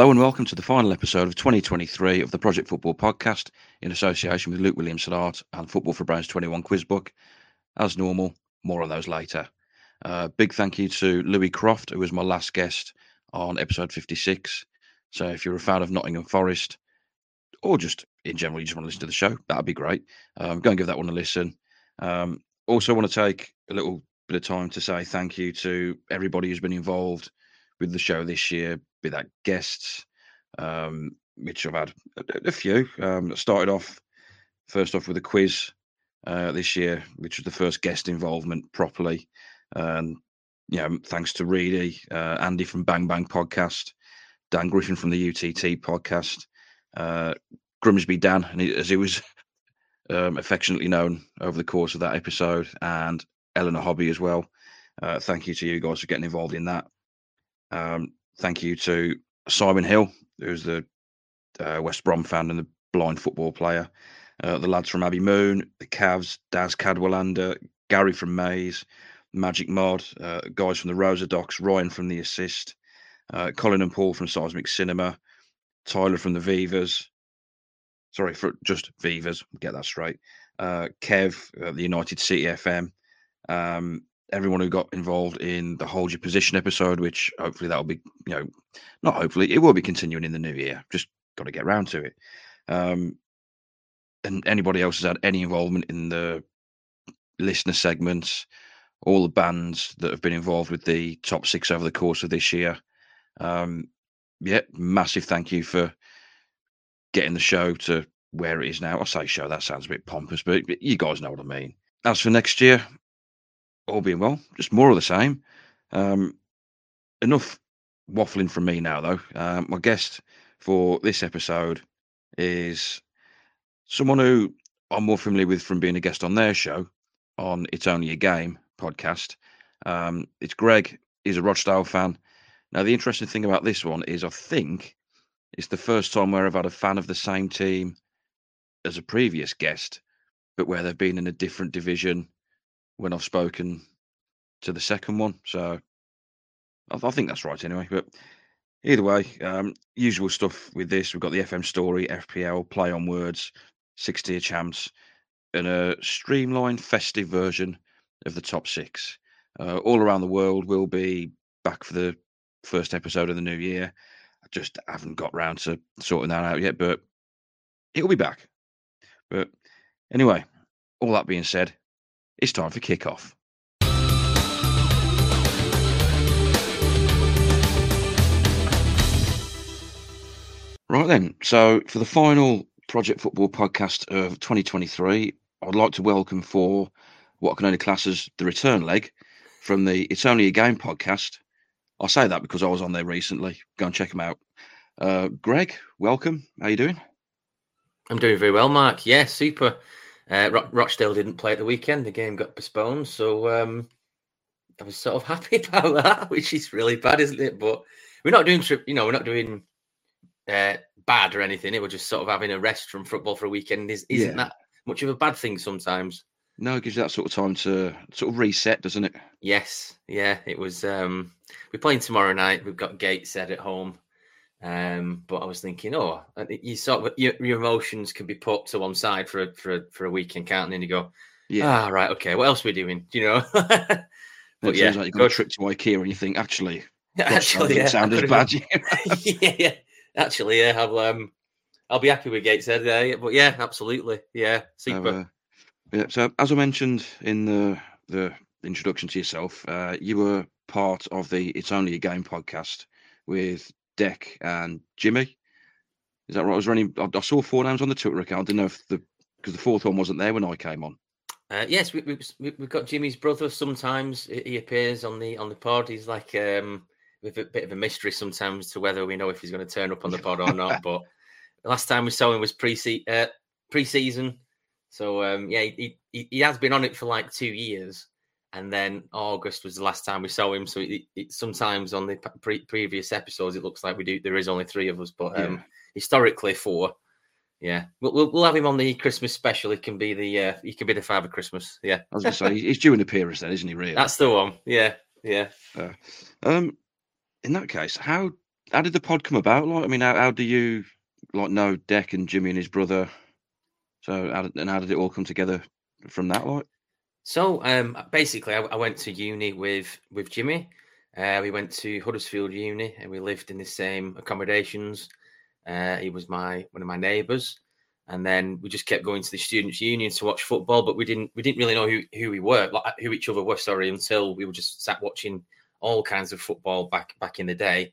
Hello and welcome to the final episode of 2023 of the Project Football Podcast in association with Luke Williamson Art and Football for Brains 21 quiz book. As normal, more on those later. Uh, big thank you to Louis Croft, who was my last guest on episode 56. So if you're a fan of Nottingham Forest, or just in general, you just want to listen to the show, that'd be great. Um, go and give that one a listen. Um, also, want to take a little bit of time to say thank you to everybody who's been involved with the show this year, be that guests, um, which I've had a, a few. Um, started off first off with a quiz uh, this year, which was the first guest involvement properly. And you know, thanks to Reedy, uh, Andy from Bang Bang Podcast, Dan Griffin from the UTT Podcast, uh, Grimsby Dan, and he, as he was um, affectionately known over the course of that episode, and Eleanor Hobby as well. Uh, thank you to you guys for getting involved in that. Um, thank you to Simon Hill, who's the uh, West Brom fan and the blind football player. Uh, the lads from Abbey Moon, the Cavs, Daz Cadwallander, Gary from Maze, Magic Mod, uh, guys from the Rosa Docs, Ryan from the Assist, uh, Colin and Paul from Seismic Cinema, Tyler from the Vivas. Sorry, for just Vivas, get that straight. Uh, Kev, the United City FM, um, everyone who got involved in the Hold Your Position episode, which hopefully that'll be, you know, not hopefully, it will be continuing in the new year. Just got to get around to it. Um, and anybody else has had any involvement in the listener segments, all the bands that have been involved with the top six over the course of this year. Um, yeah, massive thank you for getting the show to where it is now. I say show, that sounds a bit pompous, but you guys know what I mean. As for next year, all being well, just more of the same. Um, enough waffling from me now, though. Um, my guest for this episode is someone who I'm more familiar with from being a guest on their show on It's Only a Game podcast. Um, it's Greg. He's a Rochdale fan. Now, the interesting thing about this one is I think it's the first time where I've had a fan of the same team as a previous guest, but where they've been in a different division when I've spoken to the second one. So I, I think that's right anyway. But either way, um, usual stuff with this. We've got the FM story, FPL, play on words, 6 Tier champs, and a streamlined, festive version of the top six. Uh, all around the world will be back for the first episode of the new year. I just haven't got round to sorting that out yet, but it'll be back. But anyway, all that being said, it's time for kickoff. Right then, so for the final Project Football podcast of 2023, I'd like to welcome for what I can only class as the return leg from the It's Only a Game podcast. I say that because I was on there recently. Go and check them out. Uh, Greg, welcome. How are you doing? I'm doing very well, Mark. Yeah, super. Uh, Ro- Rochdale didn't play at the weekend. The game got postponed, so um, I was sort of happy about that, which is really bad, isn't it? But we're not doing, you know, we're not doing uh, bad or anything. It was just sort of having a rest from football for a weekend. Is, isn't yeah. that much of a bad thing sometimes? No, it gives you that sort of time to sort of reset, doesn't it? Yes, yeah. It was. um We're playing tomorrow night. We've got Gateshead at home. Um, but I was thinking, oh, you sort of your, your emotions can be put to one side for a, for a, for a weekend, can't And then you go, yeah, ah, right, okay, what else are we doing? Do you know? but it yeah, like you got a trip to IKEA and you think, actually, actually, yeah, as bad. yeah, yeah, actually, yeah, I'll um, I'll be happy with Gateshead. Yeah, but yeah, absolutely, yeah, super. Uh, yeah, so as I mentioned in the the introduction to yourself, uh, you were part of the It's Only a Game podcast with Deck and Jimmy. Is that right? Was there any? I, saw four names on the Twitter account. I didn't know if the because the fourth one wasn't there when I came on. Uh, yes, we, we, have got Jimmy's brother. Sometimes he appears on the on the pod. He's like um, with a bit of a mystery sometimes to whether we know if he's going to turn up on the pod or not. but the last time we saw him was pre uh, pre season, so um, yeah, he, he, he has been on it for like two years and then August was the last time we saw him. So it, it, sometimes on the pre- previous episodes, it looks like we do. There is only three of us, but um, yeah. historically four. Yeah, we'll, we'll, we'll have him on the Christmas special. He can be the uh, he can be the Father Christmas. Yeah, I was to say he's due an appearance then, isn't he? Really? That's the one. Yeah, yeah. Uh, um, in that case, how how did the pod come about? Like, I mean, how, how do you like know Deck and Jimmy and his brother? So, how did, and how did it all come together from that? Like, so um, basically, I, I, went to uni with with Jimmy. Uh, we went to Huddersfield Uni, and we lived in the same accommodations. Uh, he was my one of my neighbours, and then we just kept going to the students' union to watch football. But we didn't we didn't really know who who we were, like, who each other were. Sorry, until we were just sat watching all kinds of football back back in the day.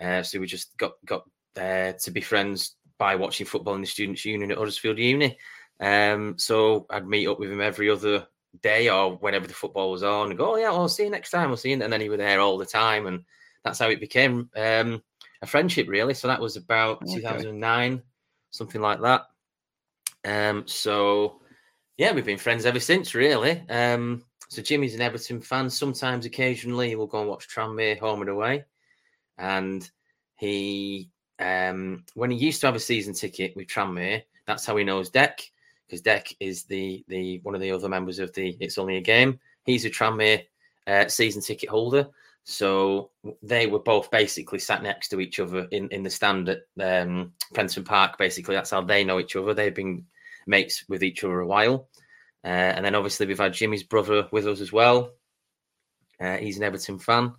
Uh, so we just got got uh, to be friends by watching football in the students' union at Huddersfield Uni. Um, so I'd meet up with him every other day or whenever the football was on and go, oh, yeah, I'll see you next time. We'll see you. And then he was there all the time. And that's how it became um, a friendship, really. So that was about okay. 2009, something like that. Um, so, yeah, we've been friends ever since, really. Um, so Jimmy's an Everton fan. Sometimes, occasionally, we'll go and watch Tranmere home and away. And he, um, when he used to have a season ticket with Tranmere, that's how he knows Deck because Deck is the the one of the other members of the It's Only a Game. He's a Tranmere uh, season ticket holder, so they were both basically sat next to each other in in the stand at um, Prenton Park. Basically, that's how they know each other. They've been mates with each other a while, uh, and then obviously we've had Jimmy's brother with us as well. Uh, he's an Everton fan.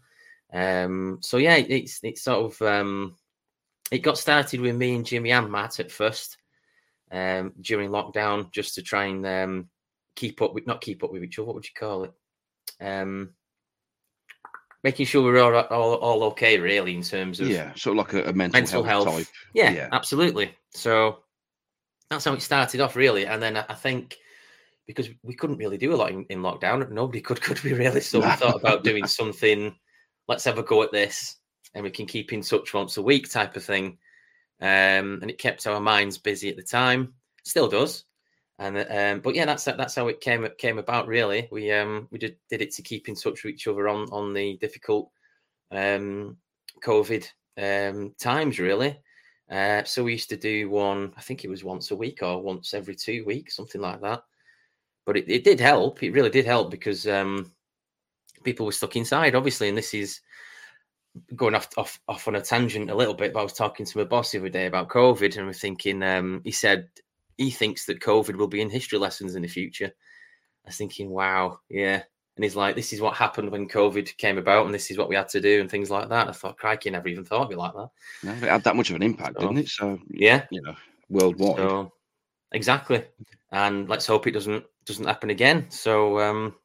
Um, so yeah, it's it's sort of um, it got started with me and Jimmy and Matt at first um, during lockdown, just to try and um, keep up with not keep up with each other. What would you call it? Um, making sure we're all, all, all okay, really, in terms of yeah, sort of like a, a mental, mental health, health. Type. Yeah, yeah, absolutely. So that's how it started off, really, and then I think because we couldn't really do a lot in, in lockdown, nobody could, could we really? So we thought about doing something let's have a go at this and we can keep in touch once a week type of thing. Um, and it kept our minds busy at the time, still does. And um, but yeah, that's that's how it came came about. Really, we um, we did did it to keep in touch with each other on on the difficult um, COVID um, times. Really, uh, so we used to do one. I think it was once a week or once every two weeks, something like that. But it, it did help. It really did help because um, people were stuck inside, obviously, and this is going off off off on a tangent a little bit. But I was talking to my boss the other day about COVID, and we're thinking. Um, he said he thinks that COVID will be in history lessons in the future. I was thinking, wow, yeah. And he's like, this is what happened when COVID came about, and this is what we had to do, and things like that. I thought, crikey, never even thought of it like that. No, it had that much of an impact, so, didn't it? So yeah, you know, worldwide. So, exactly. And let's hope it doesn't doesn't happen again. So um,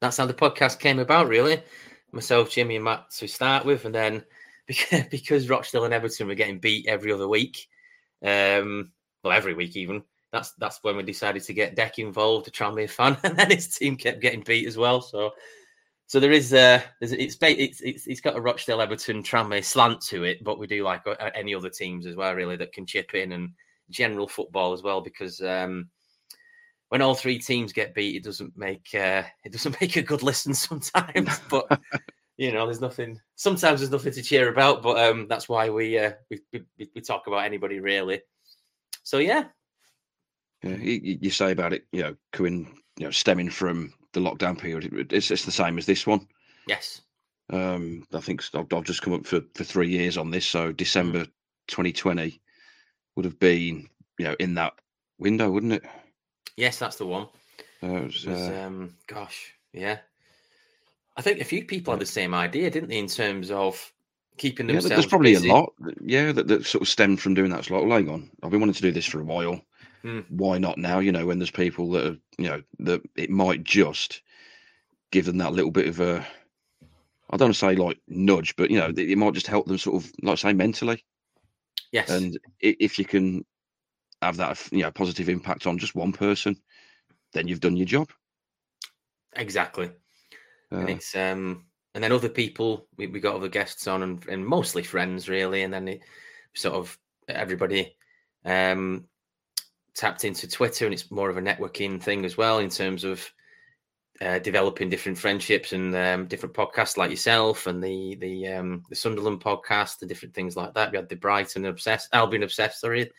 that's how the podcast came about, really. Myself, Jimmy, and Matt to start with, and then because, because Rochdale and Everton were getting beat every other week, um, well, every week even. That's that's when we decided to get Deck involved a fan, and then his team kept getting beat as well. So, so there is uh, there's it's it's it's, it's got a Rochdale Everton Tranmere slant to it, but we do like uh, any other teams as well, really, that can chip in and general football as well, because um, when all three teams get beat, it doesn't make uh, it doesn't make a good listen sometimes. But you know, there's nothing. Sometimes there's nothing to cheer about, but um, that's why we, uh, we, we we talk about anybody really. So yeah, yeah. You, you say about it, you know, coming, you know, stemming from the lockdown period. It's it's the same as this one. Yes. Um, I think I've, I've just come up for for three years on this, so December 2020 would have been, you know, in that window, wouldn't it? Yes, that's the one. Uh, was, was, uh... um, gosh, yeah. I think a few people had the same idea, didn't they, in terms of keeping themselves. Yeah, there's probably busy. a lot, yeah, that, that sort of stemmed from doing that. It's like, well, hang on, I've been wanting to do this for a while. Hmm. Why not now? You know, when there's people that are, you know, that it might just give them that little bit of a, I don't want to say like nudge, but you know, it might just help them sort of, like say, mentally. Yes. And if you can have that you know positive impact on just one person, then you've done your job. Exactly. Uh, and it's um and then other people we, we got other guests on and, and mostly friends really and then it sort of everybody um tapped into twitter and it's more of a networking thing as well in terms of uh, developing different friendships and um, different podcasts like yourself and the the um the sunderland podcast and different things like that we had the brighton obsessed albion obsessed sorry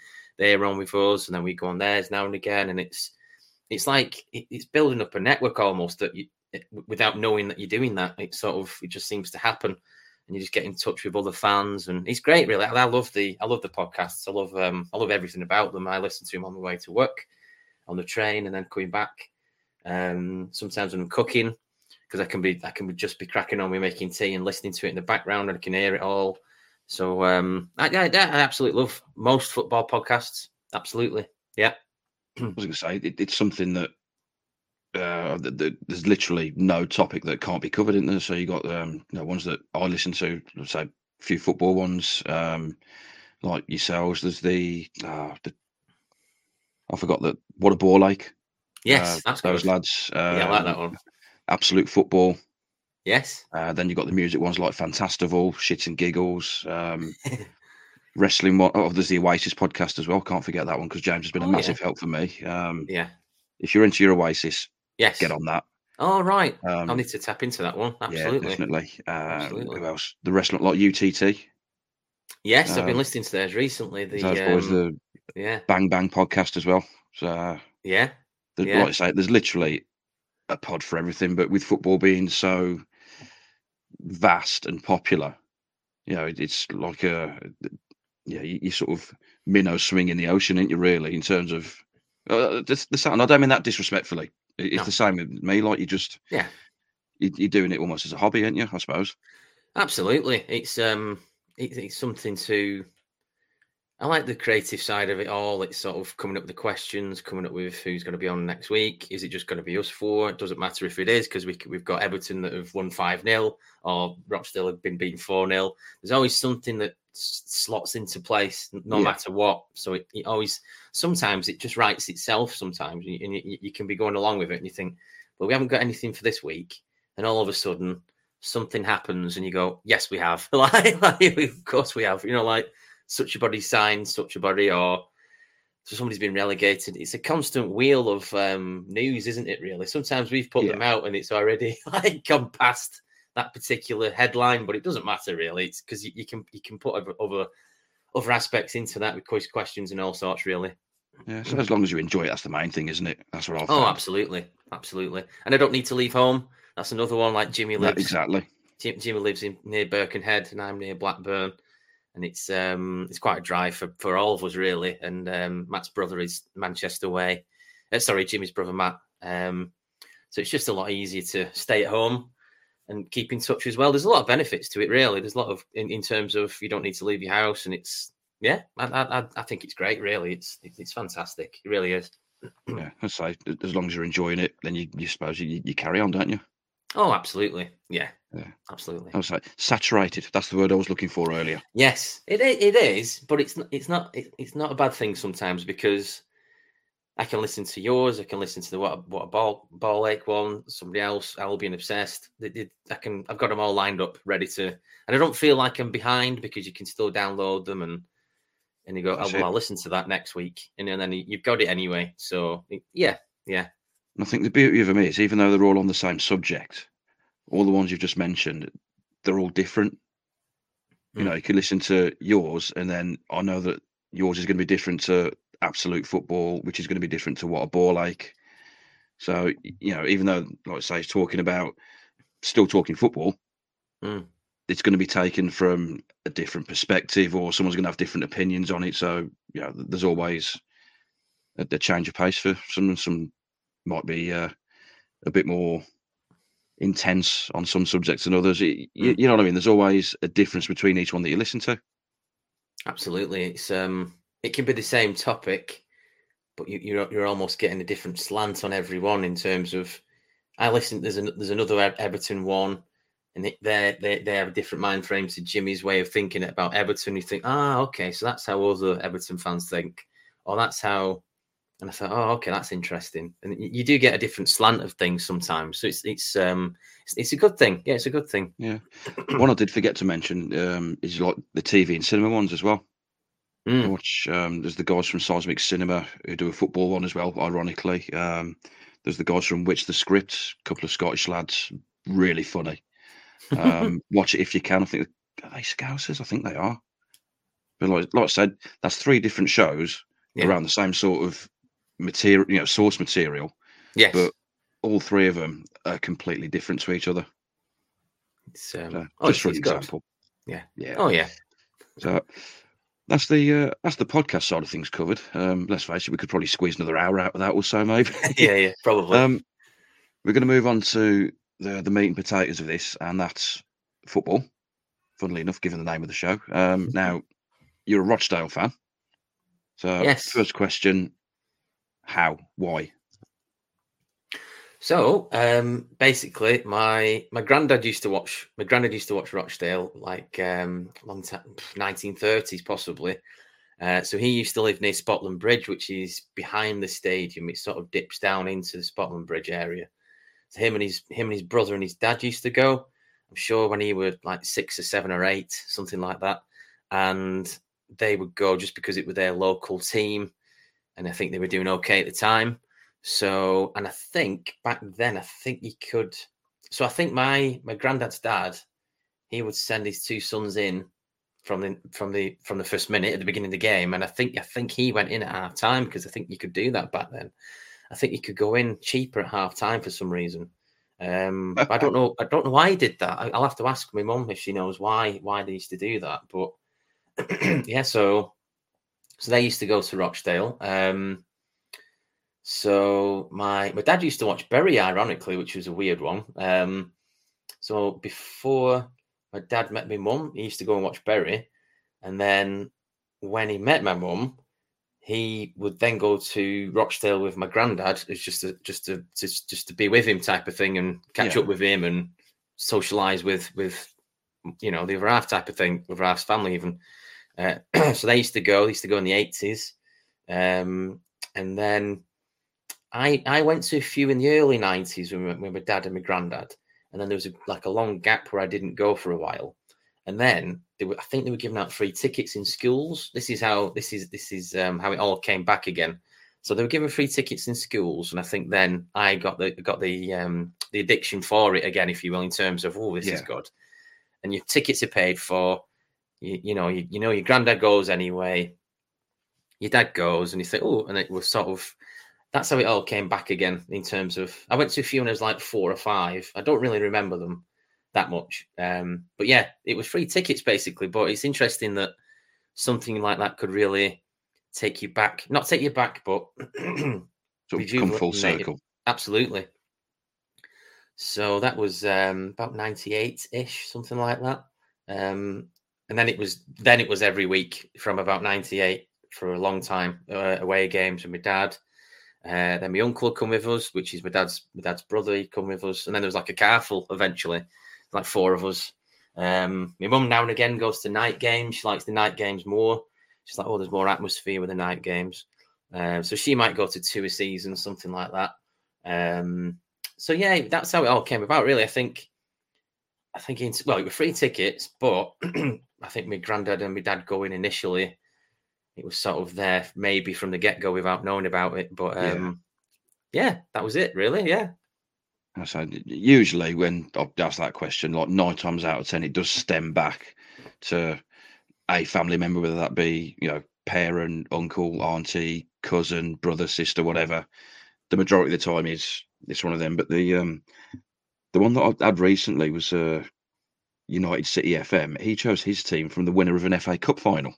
they're on with us, and then we go on theirs now and again, and it's it's like it's building up a network almost that you without knowing that you're doing that. It sort of it just seems to happen, and you just get in touch with other fans, and it's great. Really, I, I love the I love the podcasts. I love um I love everything about them. I listen to them on the way to work, on the train, and then coming back. Um, sometimes when I'm cooking, because I can be I can just be cracking on with making tea and listening to it in the background, and I can hear it all. So um, I, I, I absolutely love most football podcasts. Absolutely, yeah. I was going to say it, it's something that uh, the, the, there's literally no topic that can't be covered in there. So you got um, you know ones that I listen to, say a few football ones, um, like yourselves. There's the, uh, the I forgot that what a ball ache. Yes, uh, that's those good. lads. Um, yeah, I like that one. Absolute football. Yes. Uh, then you got the music ones like Fantastival, Shits and Giggles. Um, wrestling one. Oh, there's the Oasis podcast as well. Can't forget that one because James has been a Oh, massive yeah. help for me. Um, Yeah. if you're into your Oasis, Yes. get on that. Oh right. Um, I'll need to tap into that one. Yeah, Absolutely. definitely. Um, Absolutely. Who else? The restaurant like UTT. yes, I've been Um, listening to theirs recently. The um, the yeah, Bang Bang podcast as well. So, uh, yeah, the, Yeah. like I say, there's literally a pod for everything. But with football being so vast and popular, you know, it, it's like a yeah, you, you sort of minnow swing in the ocean, ain't you? Really, in terms of uh, the, the sound. I don't mean that disrespectfully. It- It's No. the same with me. Like you just Yeah. you, you're doing it almost as a hobby, aren't you? I suppose. absolutely. It's um, it, it's something to. I like the creative side of it all. It's sort of coming up with the questions, coming up with who's going to be on next week. Is it just going to be us four? It doesn't matter if it is because we, we've got Everton that have won 5 0 or Rochdale have been beaten 4 0. There's always something that slots into place no Yeah. matter what. So it, it always, sometimes it just writes itself sometimes and you, you, you can be going along with it and you think, well, we haven't got anything for this week. And all of a sudden, something happens and you go, yes, we have. like, like, of course we have. You know, like such a body signed, such a body, or so somebody's been relegated. It's a constant wheel of um, news, isn't it? Really, sometimes we've put Yeah. them out and it's already like gone past that particular headline, but it doesn't matter really. It's because you, you can you can put other, other aspects into that with quiz questions and all sorts. Really. Yeah. So as long as you enjoy it, that's the main thing, isn't it? That's what I've Oh, absolutely, absolutely. And I don't need to leave home. That's another one. Like Jimmy Yeah, lives. exactly. Jim, Jimmy lives in near Birkenhead, and I'm near Blackburn, and it's um it's quite a drive for, for all of us really. And um, Matt's brother is Manchester way. Uh, sorry, Jimmy's brother Matt. Um, so it's just a lot easier to stay at home and keep in touch as well. There's a lot of benefits to it, really. There's a lot of in, in terms of you don't need to leave your house, and it's yeah, I I, I- think it's great. Really, it's it's, fantastic. It really is. Yeah. Say as long as you're enjoying it, then you, you suppose you, you carry on, don't you? Oh, absolutely. Yeah, Yeah. absolutely. I was like saturated. That's the word I was looking for earlier. Yes, it it is, but it's not it's not it, it's not a bad thing sometimes because I can listen to yours, I can listen to the what a- what a ball ball ache one, somebody else, Albion obsessed. They did I can I've got them all lined up, ready to, and I don't feel like I'm behind because you can still download them and and you go, oh well, it. I'll listen to that next week, and and then you- you've got it anyway. So yeah, yeah, And I think the beauty of them is, even though they're all on the same subject, all the ones you've just mentioned, they're all different. You Mm. know, you can listen to yours, and then I know that yours is going to be different to absolute football, which is going to be different to what a ball ache. So, you know, even though, like I say, he's talking about still talking football, Mm. it's going to be taken from a different perspective, or someone's going to have different opinions on it. So, you know, there's always a, a change of pace for some. Some might be uh, a bit more intense on some subjects than others. It, you, Mm. you know what I mean? There's always a difference between each one that you listen to. absolutely. It's um it can be the same topic, but you, you're you're almost getting a different slant on every one in terms of. I listen. There's an, there's another Everton one, and they they they they have a different mind frame to Jimmy's way of thinking about Everton. You think, ah, okay, so that's how other Everton fans think, or that's how. And I thought, oh, okay, that's interesting. And you do get a different slant of things sometimes. So it's it's um it's, it's a good thing. Yeah, it's a good thing. Yeah. One I did forget to mention um, is like the TV and cinema ones as well. Mm, watch. Um, there's the guys from Seismic Cinema who do a football one as well. Ironically, um, there's the guys from Which the Script, a couple of Scottish lads, really funny. Um, watch it if you can. I think are they Scousers? I think they are. But like, like I said, that's three different shows Yeah. around the same sort of material, you know, source material. yes, But all three of them are completely different to each other. it's, um, So, oh, just for an it's good. example. Yeah. Yeah. Oh yeah. So that's the uh, that's the podcast side of things covered. Um, let's face it, we could probably squeeze another hour out of that or so, maybe. yeah, yeah, probably. um, we're going to move on to the the meat and potatoes of this, and that's football. Funnily enough, given the name of the show. Um, now, you're a Rochdale fan, so Yes. first question: How? Why? So um, basically, my my granddad used to watch. My granddad used to watch Rochdale, like um, long time, nineteen thirties possibly. Uh, so he used to live near Spotland Bridge, which is behind the stadium. It sort of dips down into the Spotland Bridge area. So him and his him and his brother and his dad used to go. I'm sure when he was like six or seven or eight, something like that, and they would go just because it was their local team, and I think they were doing okay at the time. So, and I think back then, I think you could. So I think my my granddad's dad, he would send his two sons in from the from the from the first minute at the beginning of the game, and I think I think he went in at half time because I think you could do that back then. I think you could go in cheaper at half time for some reason. Um, I don't know. I don't know why he did that. I, I'll have to ask my mum if she knows why why they used to do that. But yeah, so so they used to go to Rochdale. Um, so my my dad used to watch Bury, ironically, which was a weird one. Um, so before my dad met my mum, he used to go and watch Bury, and then when he met my mum, he would then go to Rochdale with my granddad. It's just to just to just, just to be with him type of thing and catch Yeah. up with him and socialize with with you know the other half type of thing with half's family even. Uh, so they used to go. They used to go in the eighties, um, and then I I went to a few in the early nineties with, my- with my dad and my granddad, and then there was a, like a long gap where I didn't go for a while, and then they were I think they were giving out free tickets in schools. This is how this is this is um, how it all came back again. So they were giving free tickets in schools, and I think then I got the got the um, the addiction for it again, if you will, in terms of oh this is good, and your tickets are paid for. You, you know you, you know your granddad goes anyway. Your dad goes, and you think oh, and it was sort of that's how it all came back again in terms of I went to a few when I was like four or five. I don't really remember them that much. Um, but yeah, it was free tickets basically. But it's interesting that something like that could really take you back. Not take you back, but Sort of come full circle. absolutely. So that was um, about ninety eight ish, something like that. Um, and then it was then it was every week from about ninety eight for a long time uh, away games with my dad. Uh, then my uncle would come with us, which is my dad's my dad's brother. He'd come with us, and then there was like a car full eventually, like four of us. Um, my mum now and again goes to night games. She likes the night games more. She's like, oh, there's more atmosphere with the night games. Um, so she might go to two a season, something like that. Um, so yeah, that's how it all came about. Really, I think. I think well, it were free tickets, but I think my granddad and my dad going initially. It was sort of there, maybe from the get go, without knowing about it. But Yeah. um, yeah, that was it. Really, yeah. I said usually when I've asked that question, like nine times out of ten, it does stem back to a family member, whether that be you know parent, uncle, auntie, cousin, brother, sister, whatever. The majority of the time is it's one of them. But the um the one that I had recently was uh United City FM. He chose his team from the winner of an FA Cup final.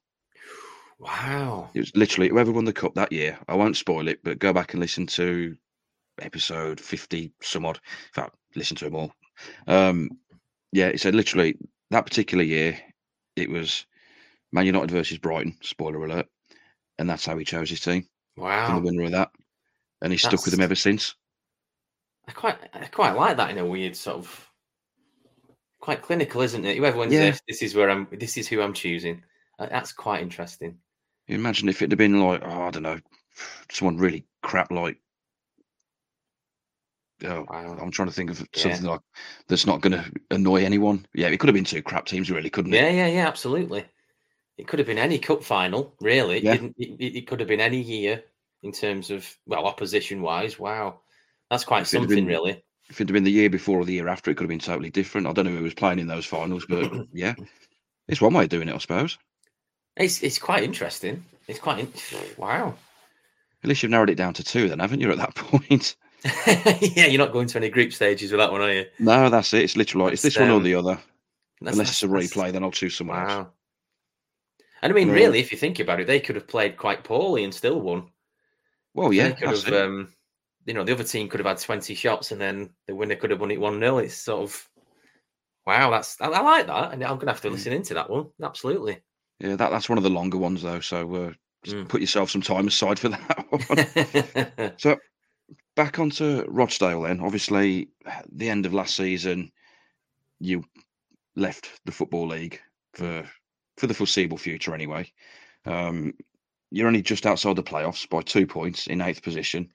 Wow. It was literally whoever won the cup that year. I won't spoil it, but go back and listen to episode 50 some odd. In fact, listen to them all. Um, yeah, it said literally that particular year, it was Man United versus Brighton, spoiler alert. And that's how he chose his team from Wow. the winner of that. And he's stuck with them ever since. I quite I quite like that in a weird sort of quite clinical, isn't it? Whoever wins Yeah. this, this is where I'm this is who I'm choosing. That's quite interesting. You imagine if it had been like, oh, I don't know, someone really crap like. Oh, Wow. I'm trying to think of Yeah. something like that's not going to annoy anyone. Yeah, it could have been two crap teams, really, couldn't it? Yeah, yeah, yeah, absolutely. It could have been any cup final, really. It Yeah. it, it could have been any year in terms of well, opposition wise. Wow. That's quite it something, been- really. If it had been the year before or the year after, it could have been totally different. I don't know who was playing in those finals, but yeah, it's one way of doing it, I suppose. It's it's quite interesting. It's quite in- wow. At least you've narrowed it down to two, then, haven't you? At that point, yeah, you're not going to any group stages with that one, are you? no, that's it. It's literally like it's this one or um, the other. That's- Unless it's a replay, then I'll choose someone else. Wow. And I mean, Um, really, if you think about it, they could have played quite poorly and still won. Well, yeah, they could that's have, um, you know, the other team could have had 20 shots and then the winner could have won it 1 0. It's sort of, wow, that's, I, I like that. And I'm going to have to Mm. listen into that one. Absolutely. yeah, that, that's one of the longer ones though. So uh, just Mm. put yourself some time aside for that one. so back onto Rochdale then. Obviously, the end of last season, you left the football league for for the foreseeable future anyway. Um, you're only just outside the playoffs by two points in eighth position.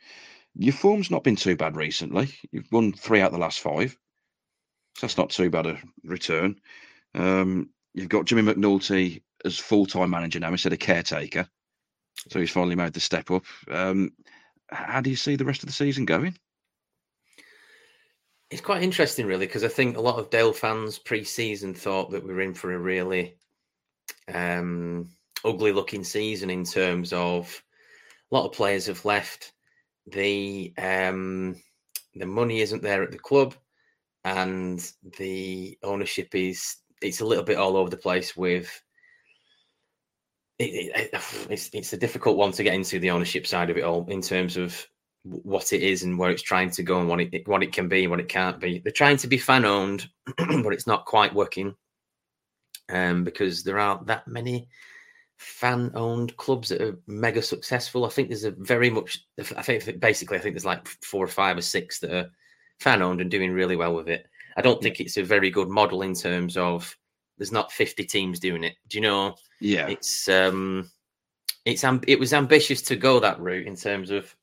Your form's not been too bad recently. You've won three out of the last five. So that's not too bad a return. Um, you've got Jimmy McNulty as full time manager now instead of caretaker. So he's finally made the step up. Um, how do you see the rest of the season going? It's quite interesting, really, because I think a lot of Dale fans pre-season thought that we were in for a really um, ugly-looking season in terms of a lot of players have left. The um, the money isn't there at the club, and the ownership is it's a little bit all over the place. With it, it, it's it's a difficult one to get into the ownership side of it all in terms of what it is and where it's trying to go and what it what it can be, and what it can't be. They're trying to be fan owned, but it's not quite working. Um, because there aren't that many fan owned clubs that are mega successful. I think there's a very much I think basically I think there's like four or five or six that are fan owned and doing really well with it. I don't think it's a very good model in terms of there's not 50 teams doing it. Do you know? Yeah, It's um it's it was ambitious to go that route in terms of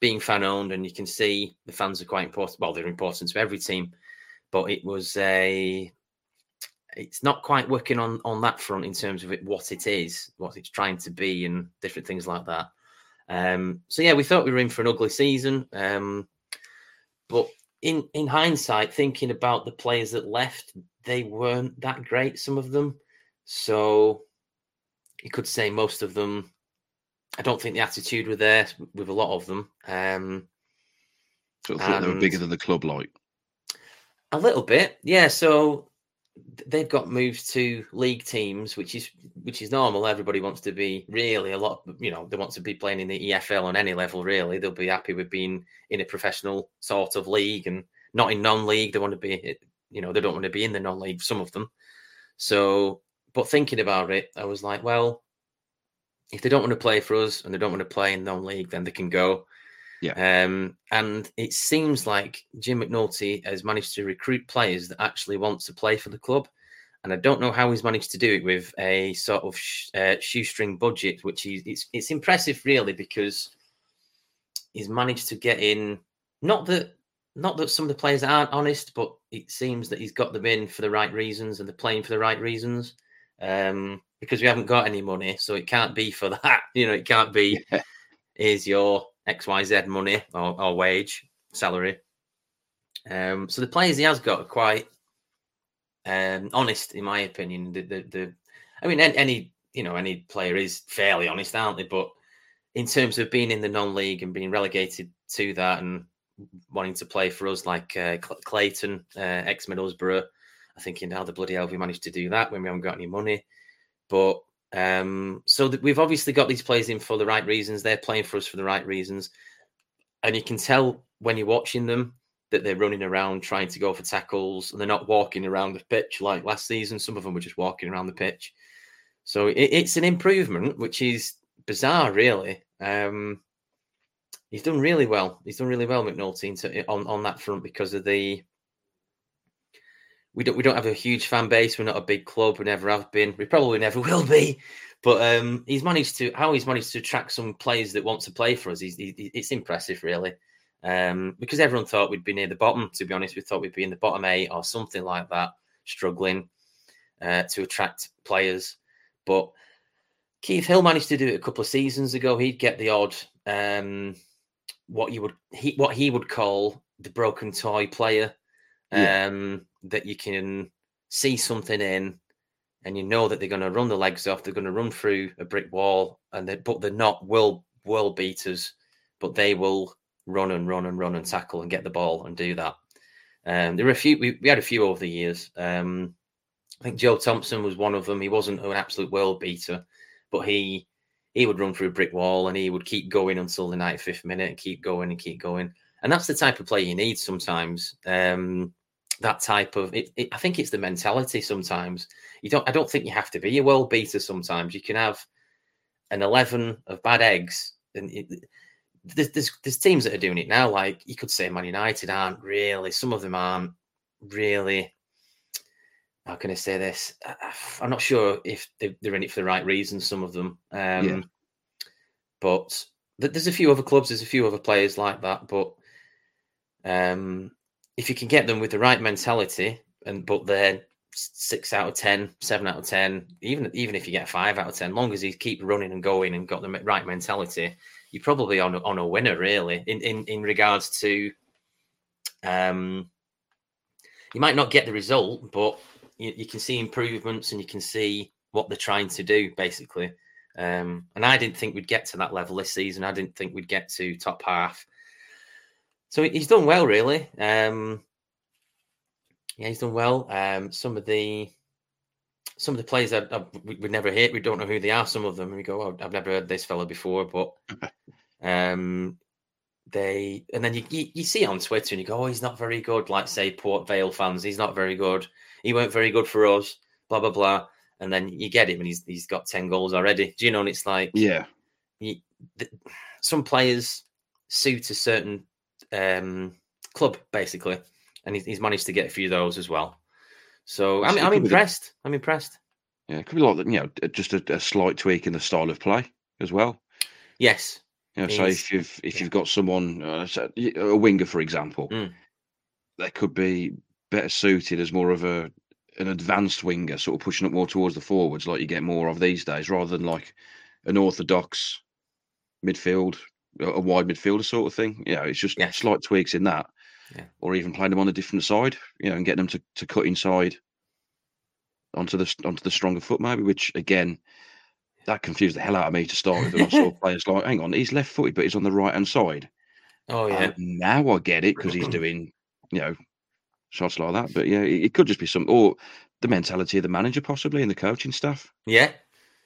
being fan owned, and you can see the fans are quite important. Well, they're important to every team, but it was a. It's not quite working on on that front in terms of it, what it is, what it's trying to be, and different things like that. Um, so yeah, we thought we were in for an ugly season, um, but in in hindsight, thinking about the players that left, they weren't that great. Some of them, so you could say most of them I don't think the attitude were there with a lot of them. Um, so I thought they were bigger than the club, like. a little bit, yeah. So they've got moved to league teams, which is which is normal. Everybody wants to be really a lot. You know, they want to be playing in the EFL on any level. Really, they'll be happy with being in a professional sort of league and not in non-league. They want to be, you know, they don't want to be in the non-league. Some of them. So, but thinking about it, I was like, well, if they don't want to play for us and they don't want to play in non-league, then they can go. Yeah. Um, and it seems like Jim McNulty has managed to recruit players that actually want to play for the club. And I don't know how he's managed to do it with a sort of sh- uh, shoestring budget, which is it's it's impressive really because he's managed to get in. Not that not that some of the players aren't honest, but it seems that he's got them in for the right reasons and they're playing for the right reasons. Um, because we haven't got any money, so it can't be for that. You know, it can't be Yeah. here's your XYZ money or, or wage, salary. Um, so the players he has got are quite um, honest, in my opinion. The, the, the I mean, any, you know any player is fairly honest, aren't they? But in terms of being in the non-league and being relegated to that and wanting to play for us, like uh, Clayton, uh, ex Middlesbrough, I think in how the bloody hell we managed to do that when we haven't got any money. But um, so that we've obviously got these players in for the right reasons. They're playing for us for the right reasons, and you can tell when you're watching them that they're running around trying to go for tackles, and they're not walking around the pitch like last season. Some of them were just walking around the pitch. So it, it's an improvement, which is bizarre, really. Um, he's done really well. He's done really well, McNulty, on on that front because of the. We don't we don't have a huge fan base. We're not a big club. We never have been. We probably never will be. But um, he's managed to how he's managed to attract some players that want to play for us. He's, he, it's impressive, really. Um, because everyone thought we'd be near the bottom. To be honest, we thought we'd be in the bottom eight or something like that, struggling uh, to attract players. But Keith Hill managed to do it a couple of seasons ago. He'd get the odd um, what you would he what he would call the broken toy player Yeah. um, that you can see something in, and you know that they're going to run the legs off. They're going to run through a brick wall, and they but they're not world world beaters, but they will run and run and run and tackle and get the ball and do that. Um, there were a few. We, we had a few over the years. Um, I think Joe Thompson was one of them. He wasn't an absolute world beater, but he he would run through a brick wall and he would keep going until the 95th minute and keep going and keep going. And that's the type of play you need sometimes. Um, that type of it, it, I think it's the mentality sometimes. You don't I don't think you have to be a world beater sometimes. You can have an 11 of bad eggs and it, there's, there's, there's teams that are doing it now like you could say Man United aren't really some of them aren't really how can I say this? I'm not sure if they're in it for the right reasons. Some of them, um, yeah. but there's a few other clubs, there's a few other players like that. But um, if you can get them with the right mentality, and but they're six out of ten, seven out of ten, even even if you get five out of ten, long as you keep running and going and got the right mentality, you're probably on on a winner, really. In in in regards to, um, you might not get the result, but you, you, can see improvements and you can see what they're trying to do basically. Um, and I didn't think we'd get to that level this season. I didn't think we'd get to top half. So he's done well, really. Um, yeah, he's done well. Um, some of the some of the players that we, we never hit, we don't know who they are. Some of them, and we go, oh, "I've never heard this fella before," but um, they and then you, you, you see on Twitter and you go, "Oh, he's not very good." Like say Port Vale fans, he's not very good he weren't very good for us, blah blah blah. And then you get him, and he's he's got ten goals already. Do you know? And it's like, yeah, the, some players suit a certain um, club basically, and he's, he's, managed to get a few of those as well. So I'm, I'm impressed. I'm impressed. Yeah, it could be a lot like you know just a, a, slight tweak in the style of play as well. Yes. You know, so if you've if you've got someone uh, a winger, for example, mm. there could be better suited as more of a an advanced winger, sort of pushing up more towards the forwards, like you get more of these days, rather than like an orthodox midfield, a wide midfielder sort of thing. Yeah, it's just yeah. slight tweaks in that, yeah. or even playing them on a different side, you know, and getting them to, to cut inside onto the onto the stronger foot, maybe. Which again, that confused the hell out of me to start with. And I saw players like, hang on, he's left footed, but he's on the right hand side. Oh yeah. now I get it because he's doing, you know, shots like that. But yeah, it, it could just be some or the mentality of the manager possibly and the coaching staff. Yeah,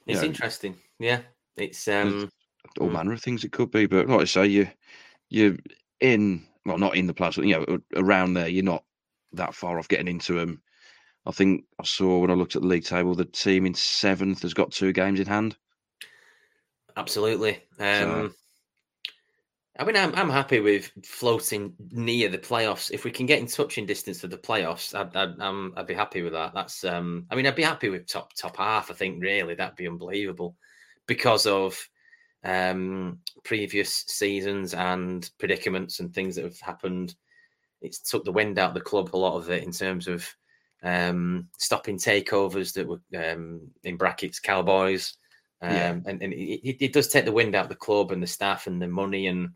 it's interesting. Yeah, it's um all hmm. manner of things it could be. But like I say, you you're in well, not in the playoffs, you know, around there. You're not that far off getting into them. I think I saw when I looked at the league table, the team in seventh has got two games in hand. Absolutely. Um, so, I mean, I'm I'm happy with floating near the playoffs. If we can get in touching distance of the playoffs, I'd I'd, um, I'd be happy with that. That's um, I mean, I'd be happy with top top half. I think really that'd be unbelievable because of um, previous seasons and predicaments and things that have happened. It's took the wind out of the club a lot of it in terms of um, stopping takeovers that were um, in brackets cowboys. Um, yeah. and, and it, it, does take the wind out of the club and the staff and the money and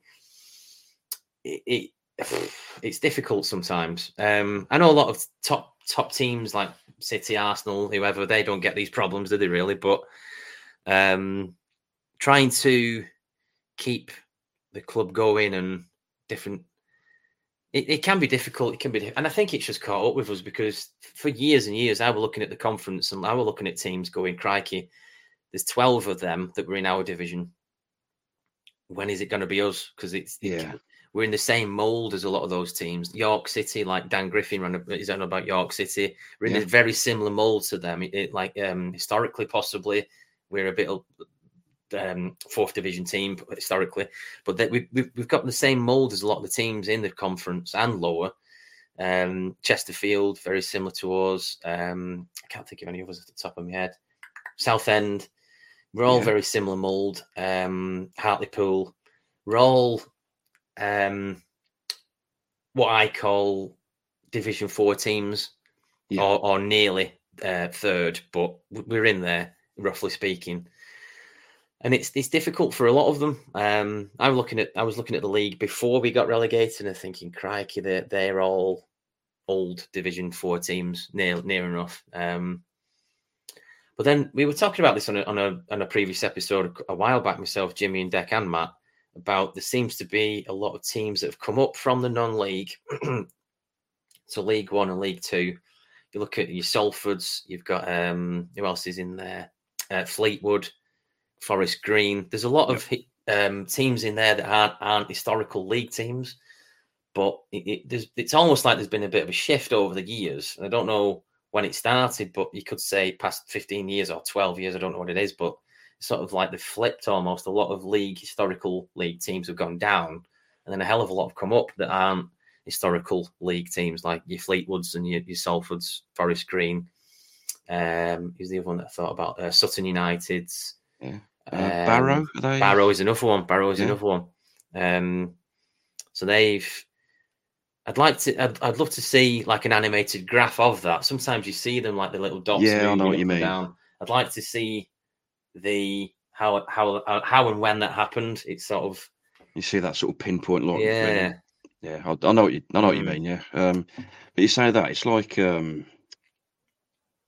it, it it's difficult sometimes. Um, I know a lot of top top teams like City, Arsenal, whoever they don't get these problems, do they really? But um, trying to keep the club going and different. It, it can be difficult. It can be, and I think it's just caught up with us because for years and years, I was looking at the conference and I was looking at teams going, "Crikey, there's twelve of them that were in our division. When is it going to be us? Because it's yeah we're in the same mold as a lot of those teams. York City, like Dan Griffin ran a, is on about York City. We're in yeah. a very similar mold to them. It, it, like um, historically, possibly we're a bit um, fourth division team historically, but that we, we've, we've got the same mold as a lot of the teams in the conference and lower. Um, Chesterfield, very similar to us. Um, I can't think of any others at the top of my head. Southend, we're all yeah. very similar mold. Um, Hartlepool, we're all um, what I call Division Four teams, yeah. or, or, nearly uh, third, but we're in there, roughly speaking. And it's it's difficult for a lot of them. Um, I'm looking at I was looking at the league before we got relegated and thinking, crikey, they're they're all old Division Four teams, near near enough. Um, but then we were talking about this on a, on a on a previous episode a while back, myself, Jimmy, and Deck, and Matt, about there seems to be a lot of teams that have come up from the non-league to League One and League Two. You look at your Salfords. You've got um, who else is in there? Uh, Fleetwood, Forest Green. There's a lot of um, teams in there that aren't, aren't historical league teams, but it, it, it's almost like there's been a bit of a shift over the years. I don't know when it started, but you could say past 15 years or 12 years. I don't know what it is, but sort of like they flipped almost. A lot of league historical league teams have gone down, and then a hell of a lot have come up that aren't historical league teams like your Fleetwoods and your, your Salfords, Forest Green. Um, who's the other one that I thought about? Uh, Sutton United's. Yeah. Uh, um, Barrow. They... Barrow is another one. Barrow is yeah. another one. Um, so they've. I'd like to. I'd, I'd, love to see like an animated graph of that. Sometimes you see them like the little dots. Yeah, I know what you mean. Down. I'd like to see the how how how and when that happened. It's sort of you see that sort of pinpoint look. Yeah, yeah. I, I, know what you I know what you mm. mean. Yeah, um, but you say that it's like um,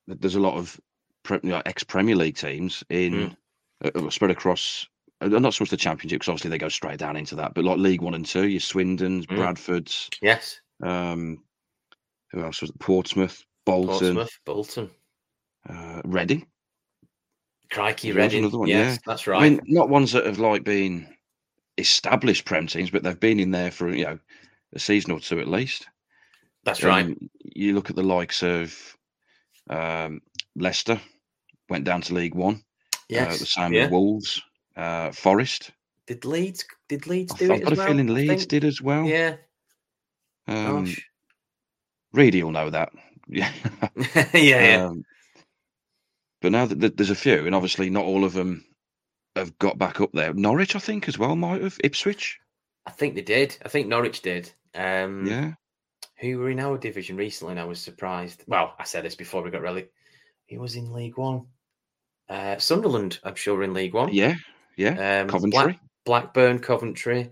there's a lot of pre, you know, ex Premier League teams in mm. Uh, spread across. Uh, not so much the Championship because obviously they go straight down into that, but like League One and Two, your Swindons, mm. Bradfords, yes. Um, who else was it? Portsmouth, Bolton, Portsmouth, Bolton, uh, Reading. Crikey, Reading. Another one, yes, yeah. that's right. I mean, not ones that have like been established Prem teams, but they've been in there for you know a season or two at least. That's um, right. You look at the likes of um, Leicester, went down to League One. Uh, yes, uh, the same yeah. with Wolves, uh, Forest. Did Leeds? Did Leeds do I've it? I've got a feeling Leeds did as well. Yeah. Um, Gosh. Reedy will know that. Yeah. yeah. yeah. Um, but now that there's a few, and obviously not all of them have got back up there. Norwich, I think, as well, might have. Ipswich. I think they did. I think Norwich did. Um, yeah. Who were in our division recently, and I was surprised. Well, I said this before we got really. He was in League One. Uh, Sunderland, I'm sure, in League One. Yeah, yeah. Um, Coventry, Black, Blackburn, Coventry.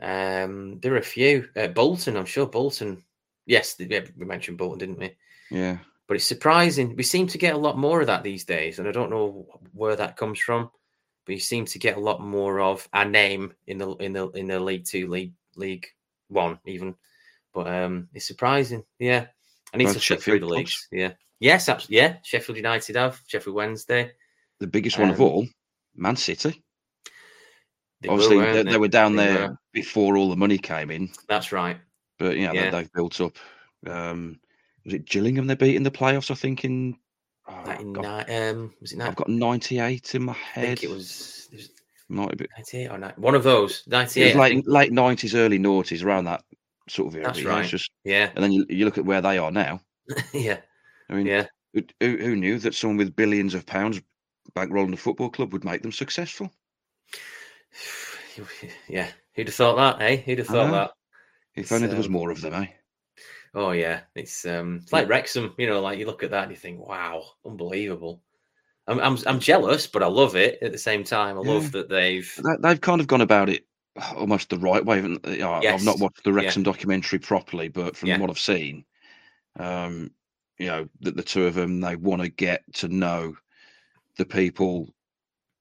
Um, there are a few. Uh, Bolton, I'm sure. Bolton. Yes, we mentioned Bolton, didn't we? Yeah. But it's surprising. We seem to get a lot more of that these days, and I don't know where that comes from. But you seem to get a lot more of a name in the in the in the League Two, League League One, even. But um, it's surprising. Yeah, I need Both to check through the leagues. Yeah. Yes, absolutely. Yeah, Sheffield United have Sheffield Wednesday. The biggest one of um, all, Man City. They Obviously, were, they, they, were down they there were. before all the money came in. That's right. But you know, yeah, they, have built up. Um, was it Gillingham they beat in the playoffs? I think in. Oh, in um, was it? I've got ninety eight in my head. I think it was. It was Might be ninety eight or 90, one of those. Ninety eight. late late nineties, early noughties, around that sort of era. That's right. Just, yeah. And then you, you look at where they are now. yeah. I mean, yeah. Who, who knew that someone with billions of pounds bankrolling a football club would make them successful? Yeah. Who'd have thought that, eh? Who'd have thought that? If only there was um, more of them, eh? Oh yeah, it's um, it's like Wrexham. You know, like you look at that and you think, wow, unbelievable. I'm I'm, I'm jealous, but I love it at the same time. I yeah. love that they've they've kind of gone about it almost the right way. yes. I've not watched the Wrexham yeah. documentary properly, but from yeah. what I've seen, um, you know, that the two of them they want to get to know the people,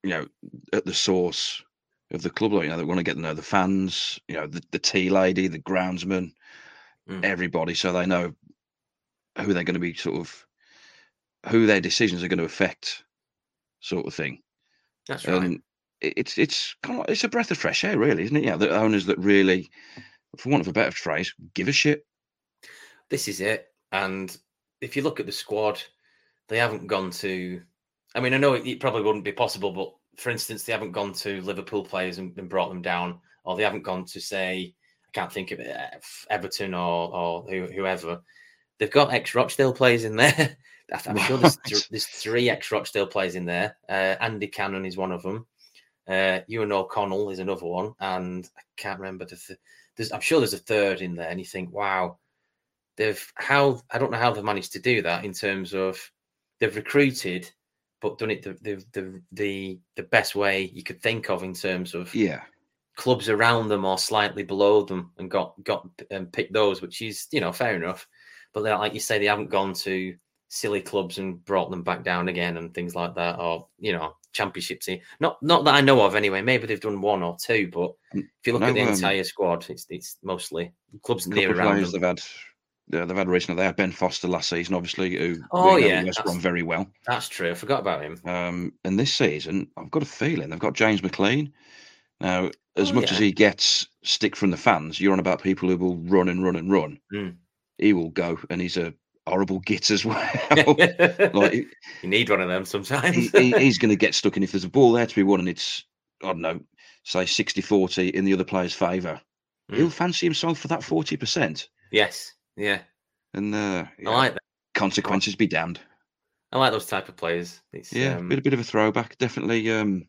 you know, at the source of the club. You know, they want to get to know the fans, you know, the, the tea lady, the groundsman, mm. everybody, so they know who they're going to be sort of who their decisions are going to affect, sort of thing. That's right. Um, it's it's kind of it's a breath of fresh air, really, isn't it? Yeah, the owners that really, for want of a better phrase, give a shit. This is it, and if you look at the squad, they haven't gone to. I mean, I know it, probably wouldn't be possible, but for instance, they haven't gone to Liverpool players and, and brought them down, or they haven't gone to say I can't think of it, Everton or or whoever. They've got ex Rochdale players in there. I'm sure there's, th- there's three ex Rochdale players in there. Uh, Andy Cannon is one of them. Uh, Eoghan O'Connell is another one, and I can't remember the. Th- there's, I'm sure there's a third in there, and you think, wow, they've how I don't know how they've managed to do that in terms of they've recruited, but done it the the the the, the best way you could think of in terms of yeah clubs around them or slightly below them and got got and um, picked those, which is you know fair enough. But they're like you say, they haven't gone to silly clubs and brought them back down again and things like that, or you know championship team. Not not that I know of anyway. Maybe they've done one or two, but if you look no, at the um, entire squad, it's it's mostly clubs near around. They've had uh, they've had a recently. They had Ben Foster last season, obviously, who Oh, we yeah, West Brom very well. That's true. I forgot about him. Um, and this season, I've got a feeling they've got James McLean. Now, as Oh, much as he gets stick from the fans, you're on about people who will run and run and run. Mm. He will go, and he's a horrible git as well. like you need one of them sometimes. he- he- he's going to get stuck in. If there's a ball there to be won, and it's I don't know, say 60-40 in the other player's favour, Mm. he'll fancy himself for that forty percent. yes. Yeah. And uh, I like that. consequences be damned. I like those type of players. It's, Yeah, um, bit a bit of a throwback. Definitely, um,